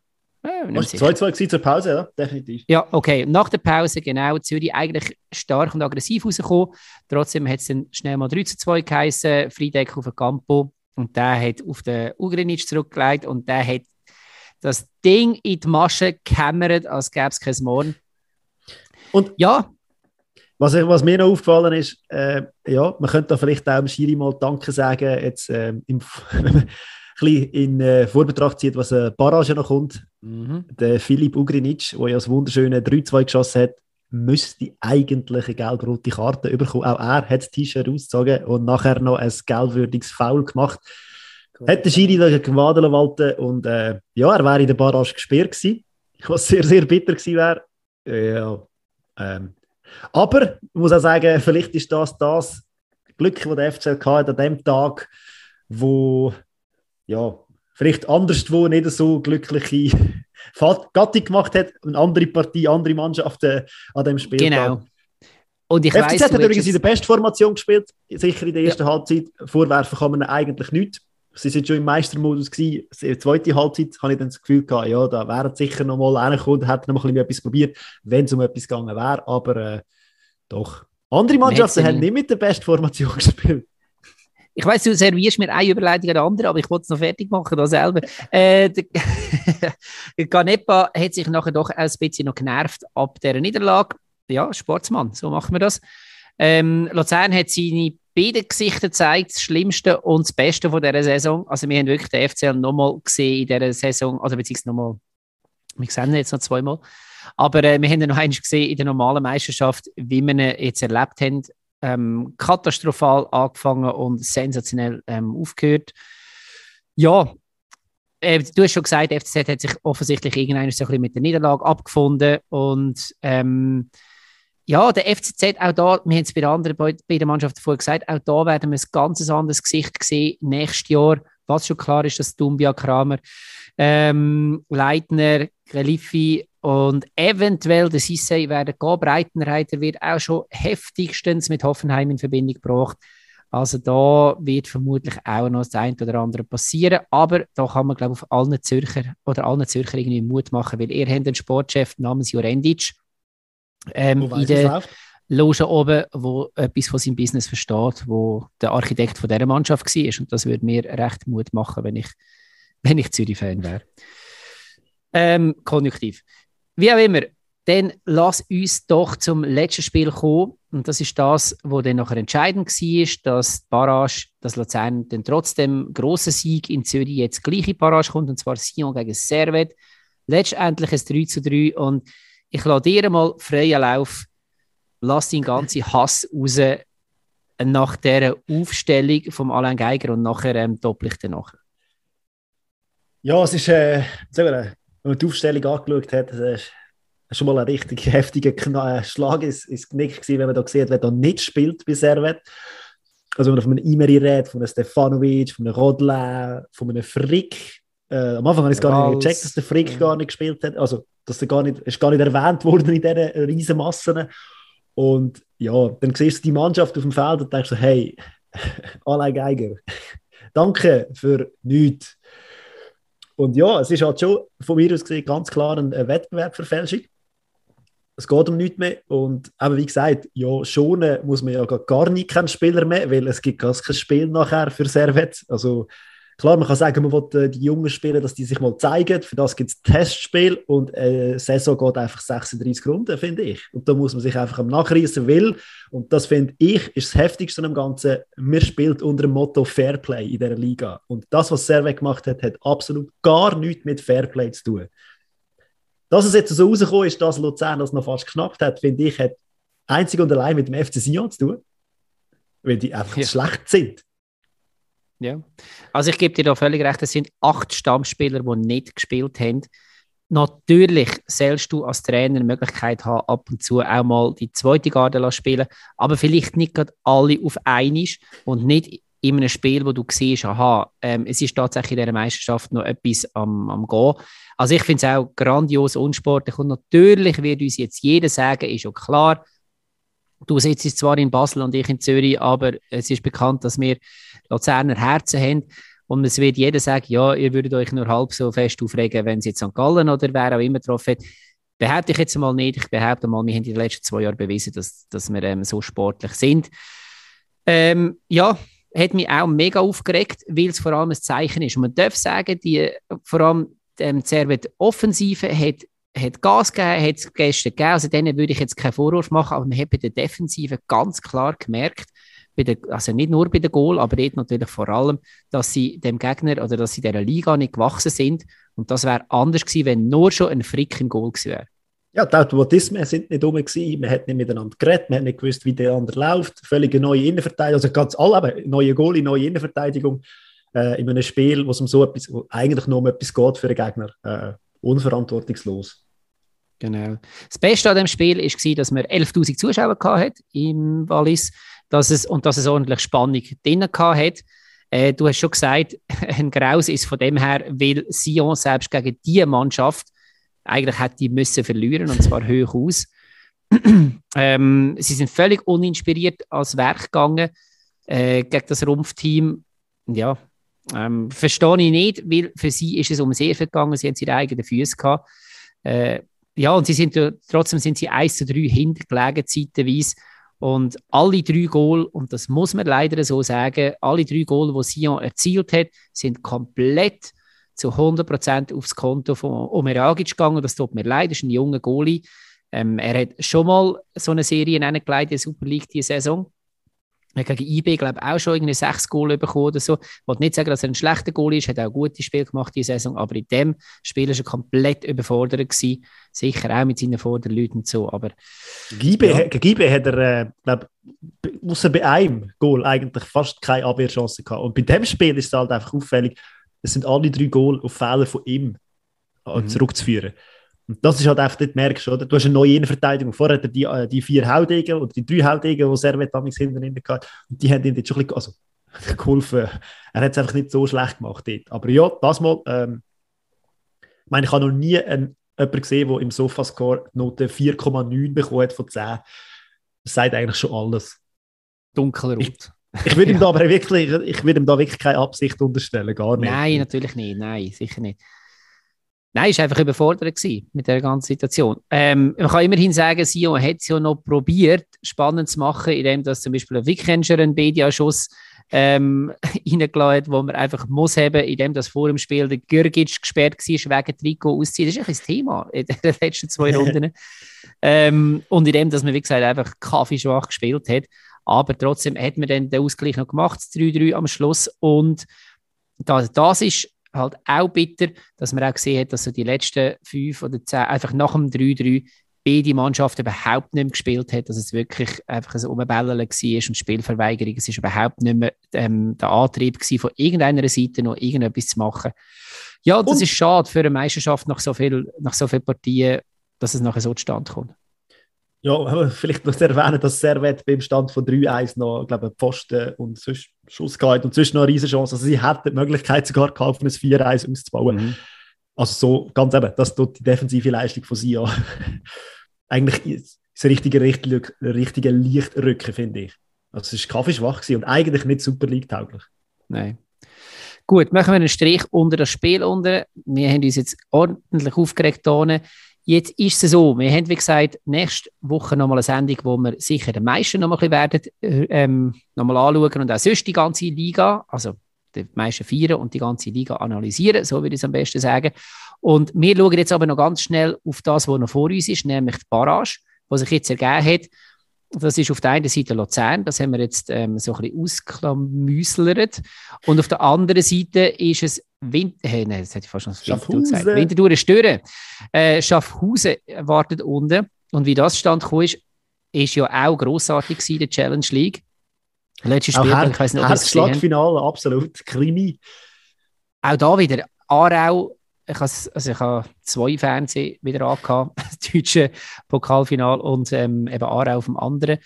Äh, 2-2 zur Pause, ja, definitiv. Ja, okay. Nach der Pause, genau, Zürich eigentlich stark und aggressiv rausgekommen. Trotzdem hat es dann schnell mal 3 2 geheißen, Friedeck auf den Campo. Und der hat auf den Ugrinic zurückgelegt und der hat das Ding in die Masche gehämmert, als gäbe es kein Morgen. Und ja, was, was, mir noch aufgefallen ist, äh, ja, man könnte da vielleicht auch dem Schiri mal Danke sagen, jetzt, äh, im, wenn man ein bisschen in äh, Vorbetracht zieht, was eine Barrage noch kommt. Mhm. Der Filip Ugrinic, der ja das wunderschöne 3-2 geschossen hat, müsste eigentlich eine gelb-rote Karte bekommen. Auch er hat das T-Shirt ausgezogen und nachher noch ein gelbwürdiges Foul gemacht. Cool. Hat der Schiri da gewadeln und äh, ja, er wäre in der Barrage gesperrt gewesen, was sehr, sehr bitter gewesen wäre. Ja, ähm, aber ich muss auch sagen, vielleicht ist das das Glück, das der FCL hat an dem Tag, wo ja, vielleicht anderswo nicht so glückliche Gattung gemacht hat, eine andere Partie, andere Mannschaften an dem Spiel. Genau. Und ich FCZ weiss, hat übrigens in der Bestformation gespielt, sicher in der ersten ja. Halbzeit. Vorwerfen kann man eigentlich nicht. Sie sind schon im Meistermodus gewesen. In der zweiten Halbzeit habe ich dann das Gefühl gehabt, ja, da wären sicher noch mal reingekommen, hätten noch mal etwas probiert, wenn es um etwas gegangen wäre. Aber äh, doch. Andere Mannschaften haben nicht mit der Bestformation gespielt. Ich weiß, du servierst mir eine Überleitung an andere, aber ich wollte es noch fertig machen da selber. Äh, Ganepa hat sich nachher doch ein bisschen noch genervt ab der Niederlage. Ja, Sportsmann, so machen wir das. Ähm, Luzern hat seine beiden Gesichter gezeigt, das Schlimmste und das Beste von dieser Saison. Also wir haben wirklich den FCL nochmal gesehen in dieser Saison, also beziehungsweise nochmal, wir sehen ihn jetzt noch zweimal. Aber äh, wir haben ihn noch einmal gesehen in der normalen Meisterschaft, wie wir ihn jetzt erlebt haben. Ähm, katastrophal angefangen und sensationell ähm, aufgehört. Ja, äh, du hast schon gesagt, der FCZ hat sich offensichtlich irgendwann so ein bisschen mit der Niederlage abgefunden und ähm, ja, der FCZ, auch da, wir haben es bei den anderen beiden Mannschaften vorher gesagt, auch da werden wir ein ganz anderes Gesicht sehen nächstes Jahr. Was schon klar ist, dass Dumbia, Kramer, ähm, Leitner, Relifi und eventuell der Sissé werden gehen. Breitenreiter wird auch schon heftigstens mit Hoffenheim in Verbindung gebracht. Also da wird vermutlich auch noch das eine oder andere passieren. Aber da kann man, glaube ich, auf allen Zürcher oder allen Zürcher irgendwie Mut machen, weil ihr habt einen Sportchef namens Jurendic ähm, in der Loge oben, wo etwas von seinem Business versteht, wo der Architekt von dieser Mannschaft war. Und das würde mir recht Mut machen, wenn ich wenn ich Zürich-Fan wäre. Ähm, konjunktiv. Wie auch immer, dann lass uns doch zum letzten Spiel kommen. Und das ist das, wo dann nachher entscheidend war, dass Barrage, dass Luzern dann trotzdem grossen Sieg in Zürich jetzt gleiche Barrage kommt, und zwar Sion gegen Servet. Letztendlich ein 3 zu 3. Und ich lasse dir mal freien Lauf. Lass deinen ganzen Hass raus nach dieser Aufstellung von Alain Geiger und nachher ähm, doppel ich dann nachher. Ja, es ist, äh, wenn man die Aufstellung angeschaut hat, es ist schon mal ein richtig heftiger äh, Schlag ins, ins Knick gewesen, wenn man da sieht, wer da nicht spielt bei Servet. Also wenn man von einem Imeri redet, von einem Stefanovic, von einem Rodler, von einem Frick. Äh, am Anfang habe ich es gar nicht gecheckt, dass der Frick gar nicht gespielt hat. Also, dass er gar nicht, ist gar nicht erwähnt worden in diesen riesen Massen. Und ja, dann siehst du die Mannschaft auf dem Feld und denkst so, hey, Alain Geiger, danke für nichts. Und ja, es ist halt schon von mir aus gesehen ganz klar eine Wettbewerbsverfälschung es geht um nichts mehr. Und eben wie gesagt, ja, schonen muss man ja gar nicht keinen Spieler mehr, weil es gibt gar kein Spiel nachher für Servet. Also klar, man kann sagen, man will äh, die jungen Spieler, dass die sich mal zeigen. Für das gibt es Testspiel und äh, Saison geht einfach 36 Runden, finde ich. Und da muss man sich einfach am Nachreißen will. Und das finde ich ist das Heftigste am Ganzen. Wir spielt unter dem Motto Fairplay in dieser Liga. Und das, was Servet gemacht hat, hat absolut gar nichts mit Fairplay zu tun. Dass es jetzt so rausgekommen ist, dass Luzern das noch fast geschnappt hat, finde ich, hat einzig und allein mit dem FC Sion zu tun. Weil die einfach ja. schlecht sind. Ja, also ich gebe dir da völlig recht, es sind acht Stammspieler, die nicht gespielt haben. Natürlich sollst du als Trainer die Möglichkeit haben, ab und zu auch mal die zweite Garde zu spielen, aber vielleicht nicht gerade alle auf einmal und nicht in einem Spiel, wo du siehst, aha, ähm, es ist tatsächlich in dieser Meisterschaft noch etwas am, am Gehen. Also ich finde es auch grandios unsportlich und natürlich wird uns jetzt jeder sagen, ist auch klar, du sitzt zwar in Basel und ich in Zürich, aber es ist bekannt, dass wir Luzerner Herzen haben und es wird jeder sagen, ja, ihr würdet euch nur halb so fest aufregen, wenn es jetzt St. Gallen oder wer auch immer getroffen hat. Behaupte ich jetzt mal nicht. Ich behaupte mal, wir haben in den letzten zwei Jahren bewiesen, dass, dass wir ähm, so sportlich sind. Ähm, ja, hat mich auch mega aufgeregt, weil es vor allem ein Zeichen ist. Und man darf sagen, die, vor allem ähm, die Servet Offensive hat, hat Gas gegeben, hat es gestern gegeben. Also denen würde ich jetzt keinen Vorwurf machen, aber man hat bei der Defensive ganz klar gemerkt, der, also nicht nur bei der Goal, aber dort natürlich vor allem, dass sie dem Gegner oder dass sie dieser Liga nicht gewachsen sind. Und das wäre anders gewesen, wenn nur schon ein Frick im Goal gewesen wäre. Ja, die Automatismen sind nicht rum. Man hat nicht miteinander geredet, man hat nicht gewusst, wie der andere läuft. Völlige neue Innenverteidigung, also ganz alle, neue Goalie, neue Innenverteidigung äh, in einem Spiel, wo es um so etwas, wo eigentlich nur um etwas geht für den Gegner. Äh, unverantwortungslos. Genau. Das Beste an dem Spiel war, dass wir 11.000 Zuschauer hatten im Wallis dass es, und dass es ordentlich Spannung drin hatte. Äh, du hast schon gesagt, ein Graus ist von dem her, weil Sion selbst gegen diese Mannschaft eigentlich hätte die müssen verlieren und zwar hoch aus. ähm, sie sind völlig uninspiriert als Werk gegangen äh, gegen das Rumpfteam. Ja, ähm, verstehe ich nicht, weil für sie ist es um sehr viel gegangen. Sie haben ihre eigenen Füße gehabt. Äh, ja, und sie sind trotzdem sind sie 1 zu 3 hintergelegen, zeitweise. Und alle drei Goal, und das muss man leider so sagen, alle drei Goal, die Sion erzielt hat, sind komplett zu 100% aufs Konto von Omeragic gegangen. Das tut mir leid, das ist ein junger Goalie. Ähm, er hat schon mal so eine Serie in der Super League diese Saison. Er hat gegen IB, glaube ich, auch schon irgendwie sechs Goal bekommen oder so. Ich wollte nicht sagen, dass er ein schlechter Goal ist, hat auch gute Spiel gemacht diese Saison, aber in dem Spiel war er komplett überfordert gewesen. Sicher auch mit seinen Vorderleuten und so, aber... Gegen ja. IB hat er, äh, glaube außer bei einem Goal eigentlich fast keine Abwehrchance gehabt. Und bei dem Spiel ist es halt einfach auffällig, es sind alle drei Goal auf Fehler von ihm äh, mhm. zurückzuführen. Und das ist halt einfach, dort merkst du, oder? du hast eine neue Innenverteidigung. Vorher hat er die, äh, die vier Haudegen oder die drei Haudegen, die Servet damals hinten drin hatte. Und die haben ihm jetzt schon ein bisschen also, geholfen. Er hat es einfach nicht so schlecht gemacht dort. Aber ja, das mal, ähm, ich meine, ich habe noch nie einen, jemanden gesehen, der im Sofascore Note 4,9 bekommen hat von 10. Das sagt eigentlich schon alles. Dunkelrot. Ich, ich würde ihm da aber wirklich, ich würde ihm da wirklich keine Absicht unterstellen, gar nicht. Nein, natürlich nicht, nein, sicher nicht. Nein, war einfach überfordert mit der ganzen Situation. Ähm, man kann immerhin sagen, Sion hat es ja noch probiert, spannend zu machen, indem das zum Beispiel ein Wickenger einen Bedia-Schuss ähm, reingeladen, wo man einfach muss haben, indem das vor dem Spiel der Gürgic gesperrt war, wegen Trikot ausziehen. Das ist ein das Thema in den letzten zwei Runden. ähm, und indem, dass man, wie gesagt, einfach kaffeeschwach gespielt hat. Aber trotzdem hat man dann den Ausgleich noch gemacht, 3-3 am Schluss. Und das, das ist halt auch bitter, dass man auch gesehen hat, dass so die letzten fünf oder zehn einfach nach dem 3-3 beide Mannschaften überhaupt nicht mehr gespielt hat, dass es wirklich einfach ein Umbellen war und Spielverweigerung. Es war überhaupt nicht mehr ähm, der Antrieb gewesen, von irgendeiner Seite noch irgendetwas zu machen. Ja, das und? ist schade für eine Meisterschaft nach so, viel, nach so vielen Partien, dass es nachher so zustande kommt. Ja, vielleicht noch zu erwähnen, dass Servet beim Stand von 3-1 noch, glaube ich, Pfosten und sonst Schuss gehabt und sonst noch eine riesige Chance. Also sie hätten die Möglichkeit sogar gehabt, ein 4-1 auszubauen. Mhm. Also so, ganz eben, das tut die defensive Leistung von Sia eigentlich ist das richtige, richtige, richtige Lichtrücken, finde ich. Also es war kaffeeschwach und eigentlich nicht super League-tauglich. Nein. Gut, machen wir einen Strich unter das Spiel unter. Wir haben uns jetzt ordentlich aufgeregt hier. Jetzt ist es so, wir haben, wie gesagt, nächste Woche nochmal eine Sendung, wo wir sicher den meisten nochmal werden, äh, ähm, nochmal anschauen und auch sonst die ganze Liga, also die meisten vieren und die ganze Liga analysieren, so würde ich es am besten sagen. Und wir schauen jetzt aber noch ganz schnell auf das, was noch vor uns ist, nämlich die Barrage, die sich jetzt ergeben hat. Das ist auf der einen Seite Luzern, das haben wir jetzt ähm, so ein bisschen ausklamüslert. Und auf der anderen Seite ist es Hey, nein, das hätte ich fast schon gesagt. Winterthur Stören. Äh, Schaffhausen wartet unten. Und wie das stand ist, ist ja auch grossartig gewesen, der Challenge League. Letztes Spiel, ich weiß nicht, ob das Schlagfinale, absolut. Krimi. Auch da wieder Aarau. Ich habe, also ich habe zwei Fernsehen wieder angehabt, das deutsche Pokalfinal und ähm, eben Aarau auf dem anderen.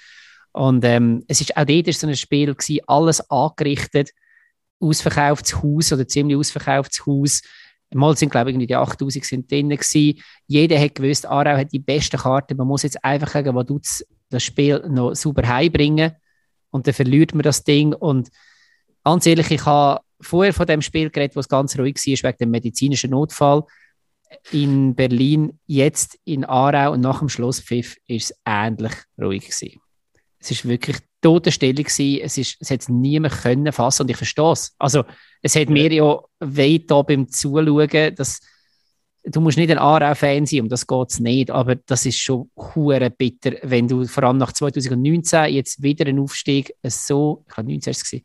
Und ähm, es ist auch dort so ein Spiel gewesen, alles angerichtet ausverkauftes Haus oder ziemlich ausverkauftes Haus. Mal sind, glaube ich, die 8000 sind drin gewesen. Jeder hat gewusst, Aarau hat die beste Karte. Man muss jetzt einfach sagen, wo du das Spiel noch super heimbringen und dann verliert man das Ding. Und ganz ehrlich, ich habe vorher von dem Spiel geredet, wo es ganz ruhig war, wegen dem medizinischen Notfall in Berlin, jetzt in Aarau und nach dem Schlusspfiff ist es ähnlich ruhig gewesen. Es ist wirklich Totenstelle gewesen. Es, ist, es hat niemand können fassen und ich verstehe es. Also, es hat mir ja weit da beim Zuschauen, dass du musst nicht ein Aarau-Fan sein, um das geht es nicht, aber das ist schon hure bitter, wenn du vor allem nach 2019 jetzt wieder einen Aufstieg so, ich glaube 19 war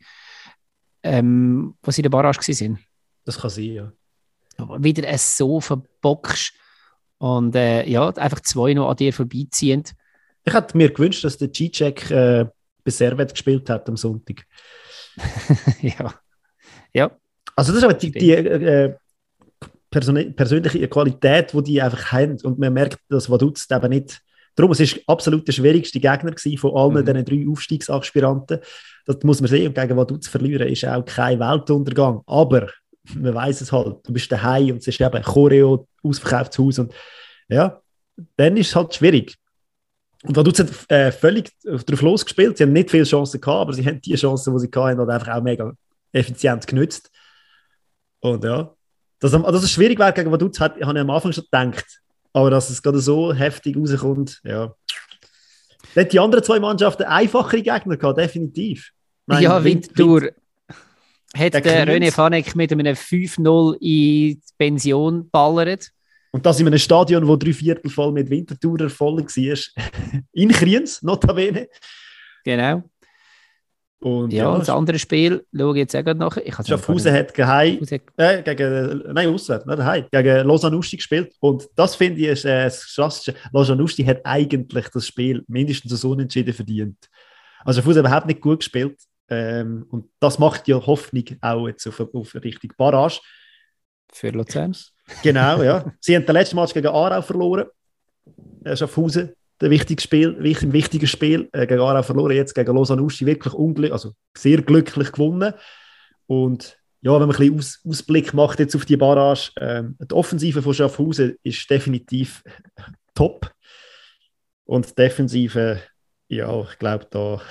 ähm, wo sie in der Barrage sind. Das kann sein, ja. Aber wieder es so verbockst und äh, ja, einfach zwei noch an dir vorbeiziehen. Ich hätte mir gewünscht, dass der G-Check äh, bei Servet gespielt hat am Sonntag. ja. ja. Also das ist aber die, die äh, persönliche Qualität, die die einfach haben. Und man merkt, dass Vaduz eben nicht... Darum, es ist absolut der schwierigste Gegner von allen mhm. diesen drei Aufstiegsaspiranten. Das muss man sehen. Und gegen Vaduz verlieren ist auch kein Weltuntergang. Aber man weiß es halt. Du bist daheim und es ist eben Choreo, ausverkauftes Haus. Und ja, dann ist es halt schwierig. Und Vaduz hat äh, völlig drauf losgespielt. Sie haben nicht viele Chancen gehabt, aber sie haben die Chancen, die sie hatten, halt einfach auch mega effizient genützt. Und ja, dass, dass es schwierig wäre gegen Vaduz, habe ich am Anfang schon gedacht. Aber dass es gerade so heftig rauskommt, ja. Dann die anderen zwei Mannschaften einfachere Gegner gehabt, definitiv. Meine, ja, Winterthur hat der René Fanek mit einem 5-0 in die Pension ballert. Und das in einem Stadion, wo drei Viertel voll mit Wintertourer voll war. in Kriens, notabene. Genau. Und ja, ja, das andere Spiel schaue ich jetzt auch noch. Schaffhausen hat geheim, äh, gegen, nein, auswärts, nicht daheim, gegen Lausanne-Usti gespielt. Und das finde ich ist, äh, das Klassische. Lausanne-Usti hat eigentlich das Spiel mindestens so unentschieden verdient. Also Schaffhausen hat überhaupt nicht gut gespielt. Ähm, und das macht ja Hoffnung auch jetzt auf, auf Richtung Barrage. Für Luzern. Genau, ja. Sie haben den letzten Match gegen Aarau verloren. Schaffhausen, ein wichtiges Spiel, ein wichtiges Spiel äh, gegen Aarau verloren, jetzt gegen Lausanne Uschi wirklich unglücklich, also sehr glücklich gewonnen. Und ja, wenn man ein bisschen Aus Ausblick macht jetzt auf die Barrage, äh, die Offensive von Schaffhausen ist definitiv top. Und die Defensive, ja, ich glaube, da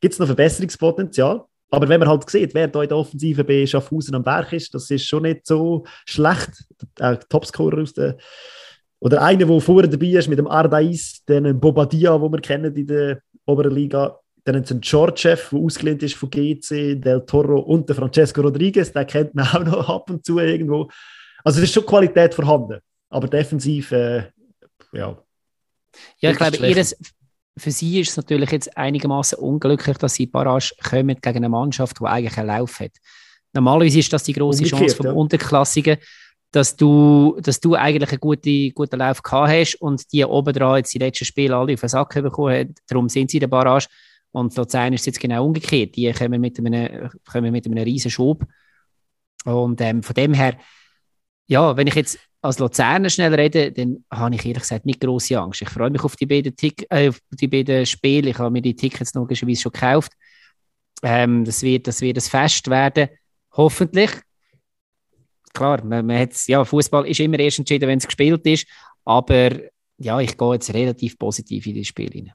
gibt es noch Verbesserungspotenzial. Aber wenn man halt sieht, wer da in der Offensive bei Schaffhausen am Berg ist, das ist schon nicht so schlecht. Auch Topscorer aus der oder einer, der vorher dabei ist mit dem Ardais, den Bobadia, den wir kennen in der oberen Liga, Dann haben sie einen Georgiev, der ausgelehnt ist von GC, Del Toro und der Francesco Rodriguez, den kennt man auch noch ab und zu irgendwo. Also es ist schon Qualität vorhanden, aber defensiv, äh, ja. Ja, ich glaube, ihres, für sie ist es natürlich jetzt einigermaßen unglücklich, dass sie Barrage kommen gegen eine Mannschaft, die eigentlich einen Lauf hat. Normalerweise ist das die große Chance vom ja. Unterklassigen, dass du, dass du eigentlich einen guten, guten Lauf gehabt hast und die oben dran jetzt die letzten Spiele alle auf den Sack bekommen haben. Darum sind sie in der Barrage. Und Luzern ist jetzt genau umgekehrt. Die kommen mit einem, kommen mit einem riesen Schub. Und ähm, von dem her, ja, wenn ich jetzt als Luzerner schnell rede, dann habe ich ehrlich gesagt nicht große Angst. Ich freue mich auf die beiden, Tick äh, auf die beiden Spiele. Ich habe mir die Tickets logischerweise schon gekauft. Ähm, das, wird, das wird ein Fest werden. Hoffentlich. Klar, man, man ja, Fußball ist immer erst entschieden, wenn es gespielt ist. Aber ja, ich gehe jetzt relativ positiv in das Spiel hinein.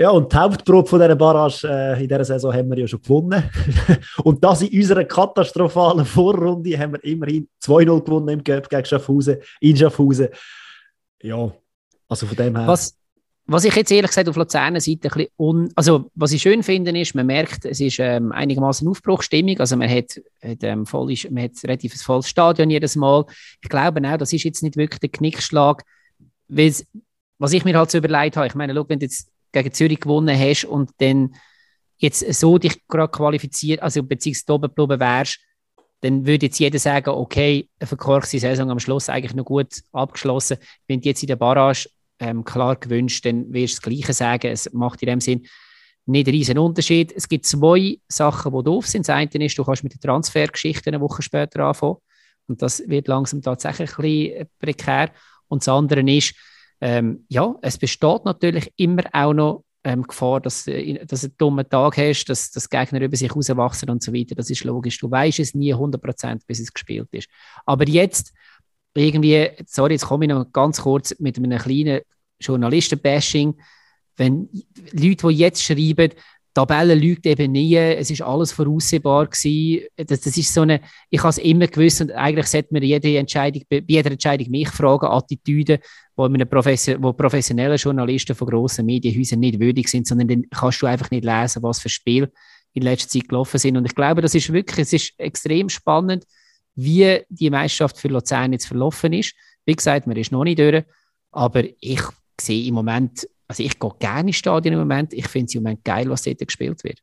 Ja, und die Hauptprobe von dieser Barrage äh, in dieser Saison haben wir ja schon gewonnen. und das in unserer katastrophalen Vorrunde haben wir immerhin 2-0 gewonnen im Cup gegen Schaffhausen, in Schaffhausen. Ja, also von dem her. Was, was ich jetzt ehrlich gesagt auf Luzerner Seite ein bisschen un... Also, was ich schön finde, ist, man merkt, es ist ähm, einigermaßen Aufbruchstimmung. Also, man hat, hat, ähm, voll, man hat relativ ein volles Stadion jedes Mal. Ich glaube auch, das ist jetzt nicht wirklich der Knickschlag. Was ich mir halt so überlegt habe, ich meine, schau, wenn jetzt gegen Zürich gewonnen hast und dann jetzt so dich gerade qualifiziert, also beziehungsweise oben geblieben wärst, dann würde jetzt jeder sagen, okay, eine verkorkste Saison am Schluss eigentlich noch gut abgeschlossen. Wenn du jetzt in der Barrage ähm, klar gewünscht, dann wirst du das Gleiche sagen. Es macht in dem Sinn nicht einen riesen Unterschied. Es gibt zwei Sachen, die doof sind. Das eine ist, du kannst mit der Transfergeschichte eine Woche später anfangen. Und das wird langsam tatsächlich ein bisschen prekär. Und das andere ist, ähm, ja, es besteht natürlich immer auch noch ähm, Gefahr, dass, äh, dass du einen dummen Tag hast, dass, dass Gegner über sich rauswachsen und so weiter. Das ist logisch. Du weißt es nie 100%, bis es gespielt ist. Aber jetzt irgendwie, sorry, jetzt komme ich noch ganz kurz mit einem kleinen Journalisten-Bashing. Wenn Leute, die jetzt schreiben, Tabelle lügt eben nie, es ist alles voraussehbar gewesen. Das, das ist so eine, ich habe es immer gewusst und eigentlich sollte man jede Entscheidung, bei jeder Entscheidung mich fragen, Attitüden, wo, wo professionelle Journalisten von grossen Medienhäusern nicht würdig sind, sondern dann kannst du einfach nicht lesen, was für Spiele in letzter Zeit gelaufen sind. Und ich glaube, das ist wirklich, es ist extrem spannend, wie die Meisterschaft für Luzern jetzt verlaufen ist. Wie gesagt, man ist noch nicht durch, aber ich sehe im Moment also ich gehe gerne ins Stadion im Moment. Ich finde es im Moment geil, was dort gespielt wird.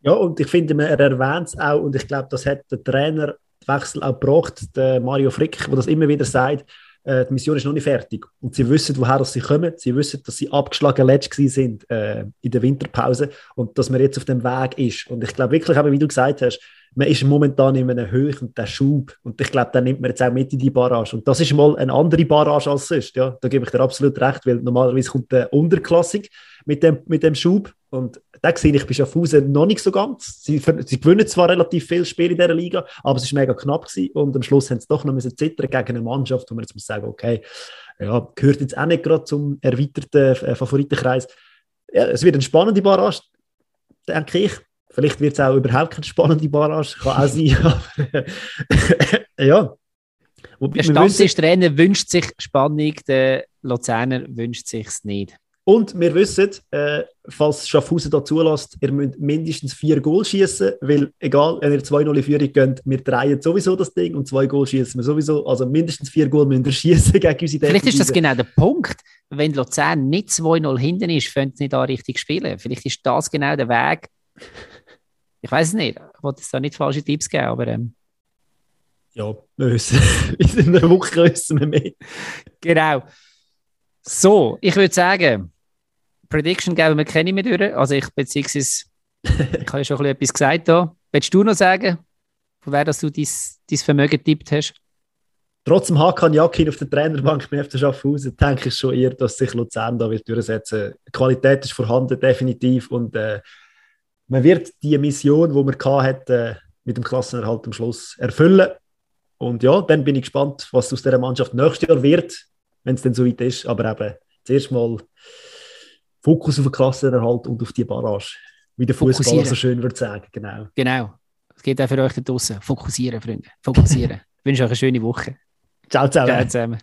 Ja, und ich finde, er erwähnt es auch, und ich glaube, das hat der Trainer Wechsel auch gebracht, der Mario Frick, der das immer wieder sagt, äh, die Mission ist noch nicht fertig. Und sie wissen, woher sie kommen. Sie wissen, dass sie abgeschlagen letzt sind äh, in der Winterpause und dass man jetzt auf dem Weg ist. Und ich glaube wirklich, wie du gesagt hast, man ist momentan in einem höheren Schub. Und ich glaube, den nimmt man jetzt auch mit in die Barrage. Und das ist mal eine andere Barrage als sonst. Ja, da gebe ich dir absolut recht, weil normalerweise kommt der Unterklassik mit dem, mit dem Schub. Und da sehe ich bei Schaffhausen noch nicht so ganz. Sie, sie gewinnen zwar relativ viele Spiele in dieser Liga, aber es war mega knapp gewesen. Und am Schluss haben sie doch noch müssen zittern gegen eine Mannschaft, wo man jetzt muss sagen, okay, ja, gehört jetzt auch nicht gerade zum erweiterten äh, Favoritenkreis. Ja, es wird eine spannende Barrage, denke ich. Vielleicht wird es auch überhaupt keine spannende Barrage, kann auch sein. ja. der Stammtisch-Trainer wünscht sich Spannung, der Luzerner wünscht sich es nicht. Und wir wissen, äh, falls Schaffhausen da zulässt, ihr müsst mindestens vier Goal schießen, weil egal, wenn ihr 2-0 in Führung geht, wir drehen sowieso das Ding und zwei Goal schießen wir sowieso. Also mindestens vier Goal müssen wir schießen gegen unsere Vielleicht ist das genau der Punkt. Wenn Luzern nicht 2-0 hinten ist, könnt ihr nicht da richtig spielen. Vielleicht ist das genau der Weg, ich weiß es nicht. Ich wollte da nicht falsche Tipps geben, aber. Ähm, ja, wir wissen. in einer Woche wissen wir mehr. Genau. So, ich würde sagen, Prediction geben wir keine mehr durch. Also ich, beziehungsweise, ich habe ja schon etwas gesagt da. Willst du noch sagen, von wer dass du dein Vermögen tippt hast? Trotzdem Hakan Jakin auf der Trainerbank bei FC Schaffhausen denke ich schon eher, dass sich Luzern da wird durchsetzen. Die Qualität ist vorhanden, definitiv. Und äh, man wird die Mission, die man hatte, mit dem Klassenerhalt am Schluss erfüllen. Und ja, dann bin ich gespannt, was aus dieser Mannschaft nächstes Jahr wird, wenn es dann so weit ist. Aber eben, zuerst mal Fokus auf den Klassenerhalt und auf die Barrage. Wie der Fußballer so schön würde sagen. Genau. Genau. Es geht auch für euch da draußen. Fokussieren, Freunde. Fokussieren. ich wünsche euch eine schöne Woche. Ciao zusammen. Ciao zusammen.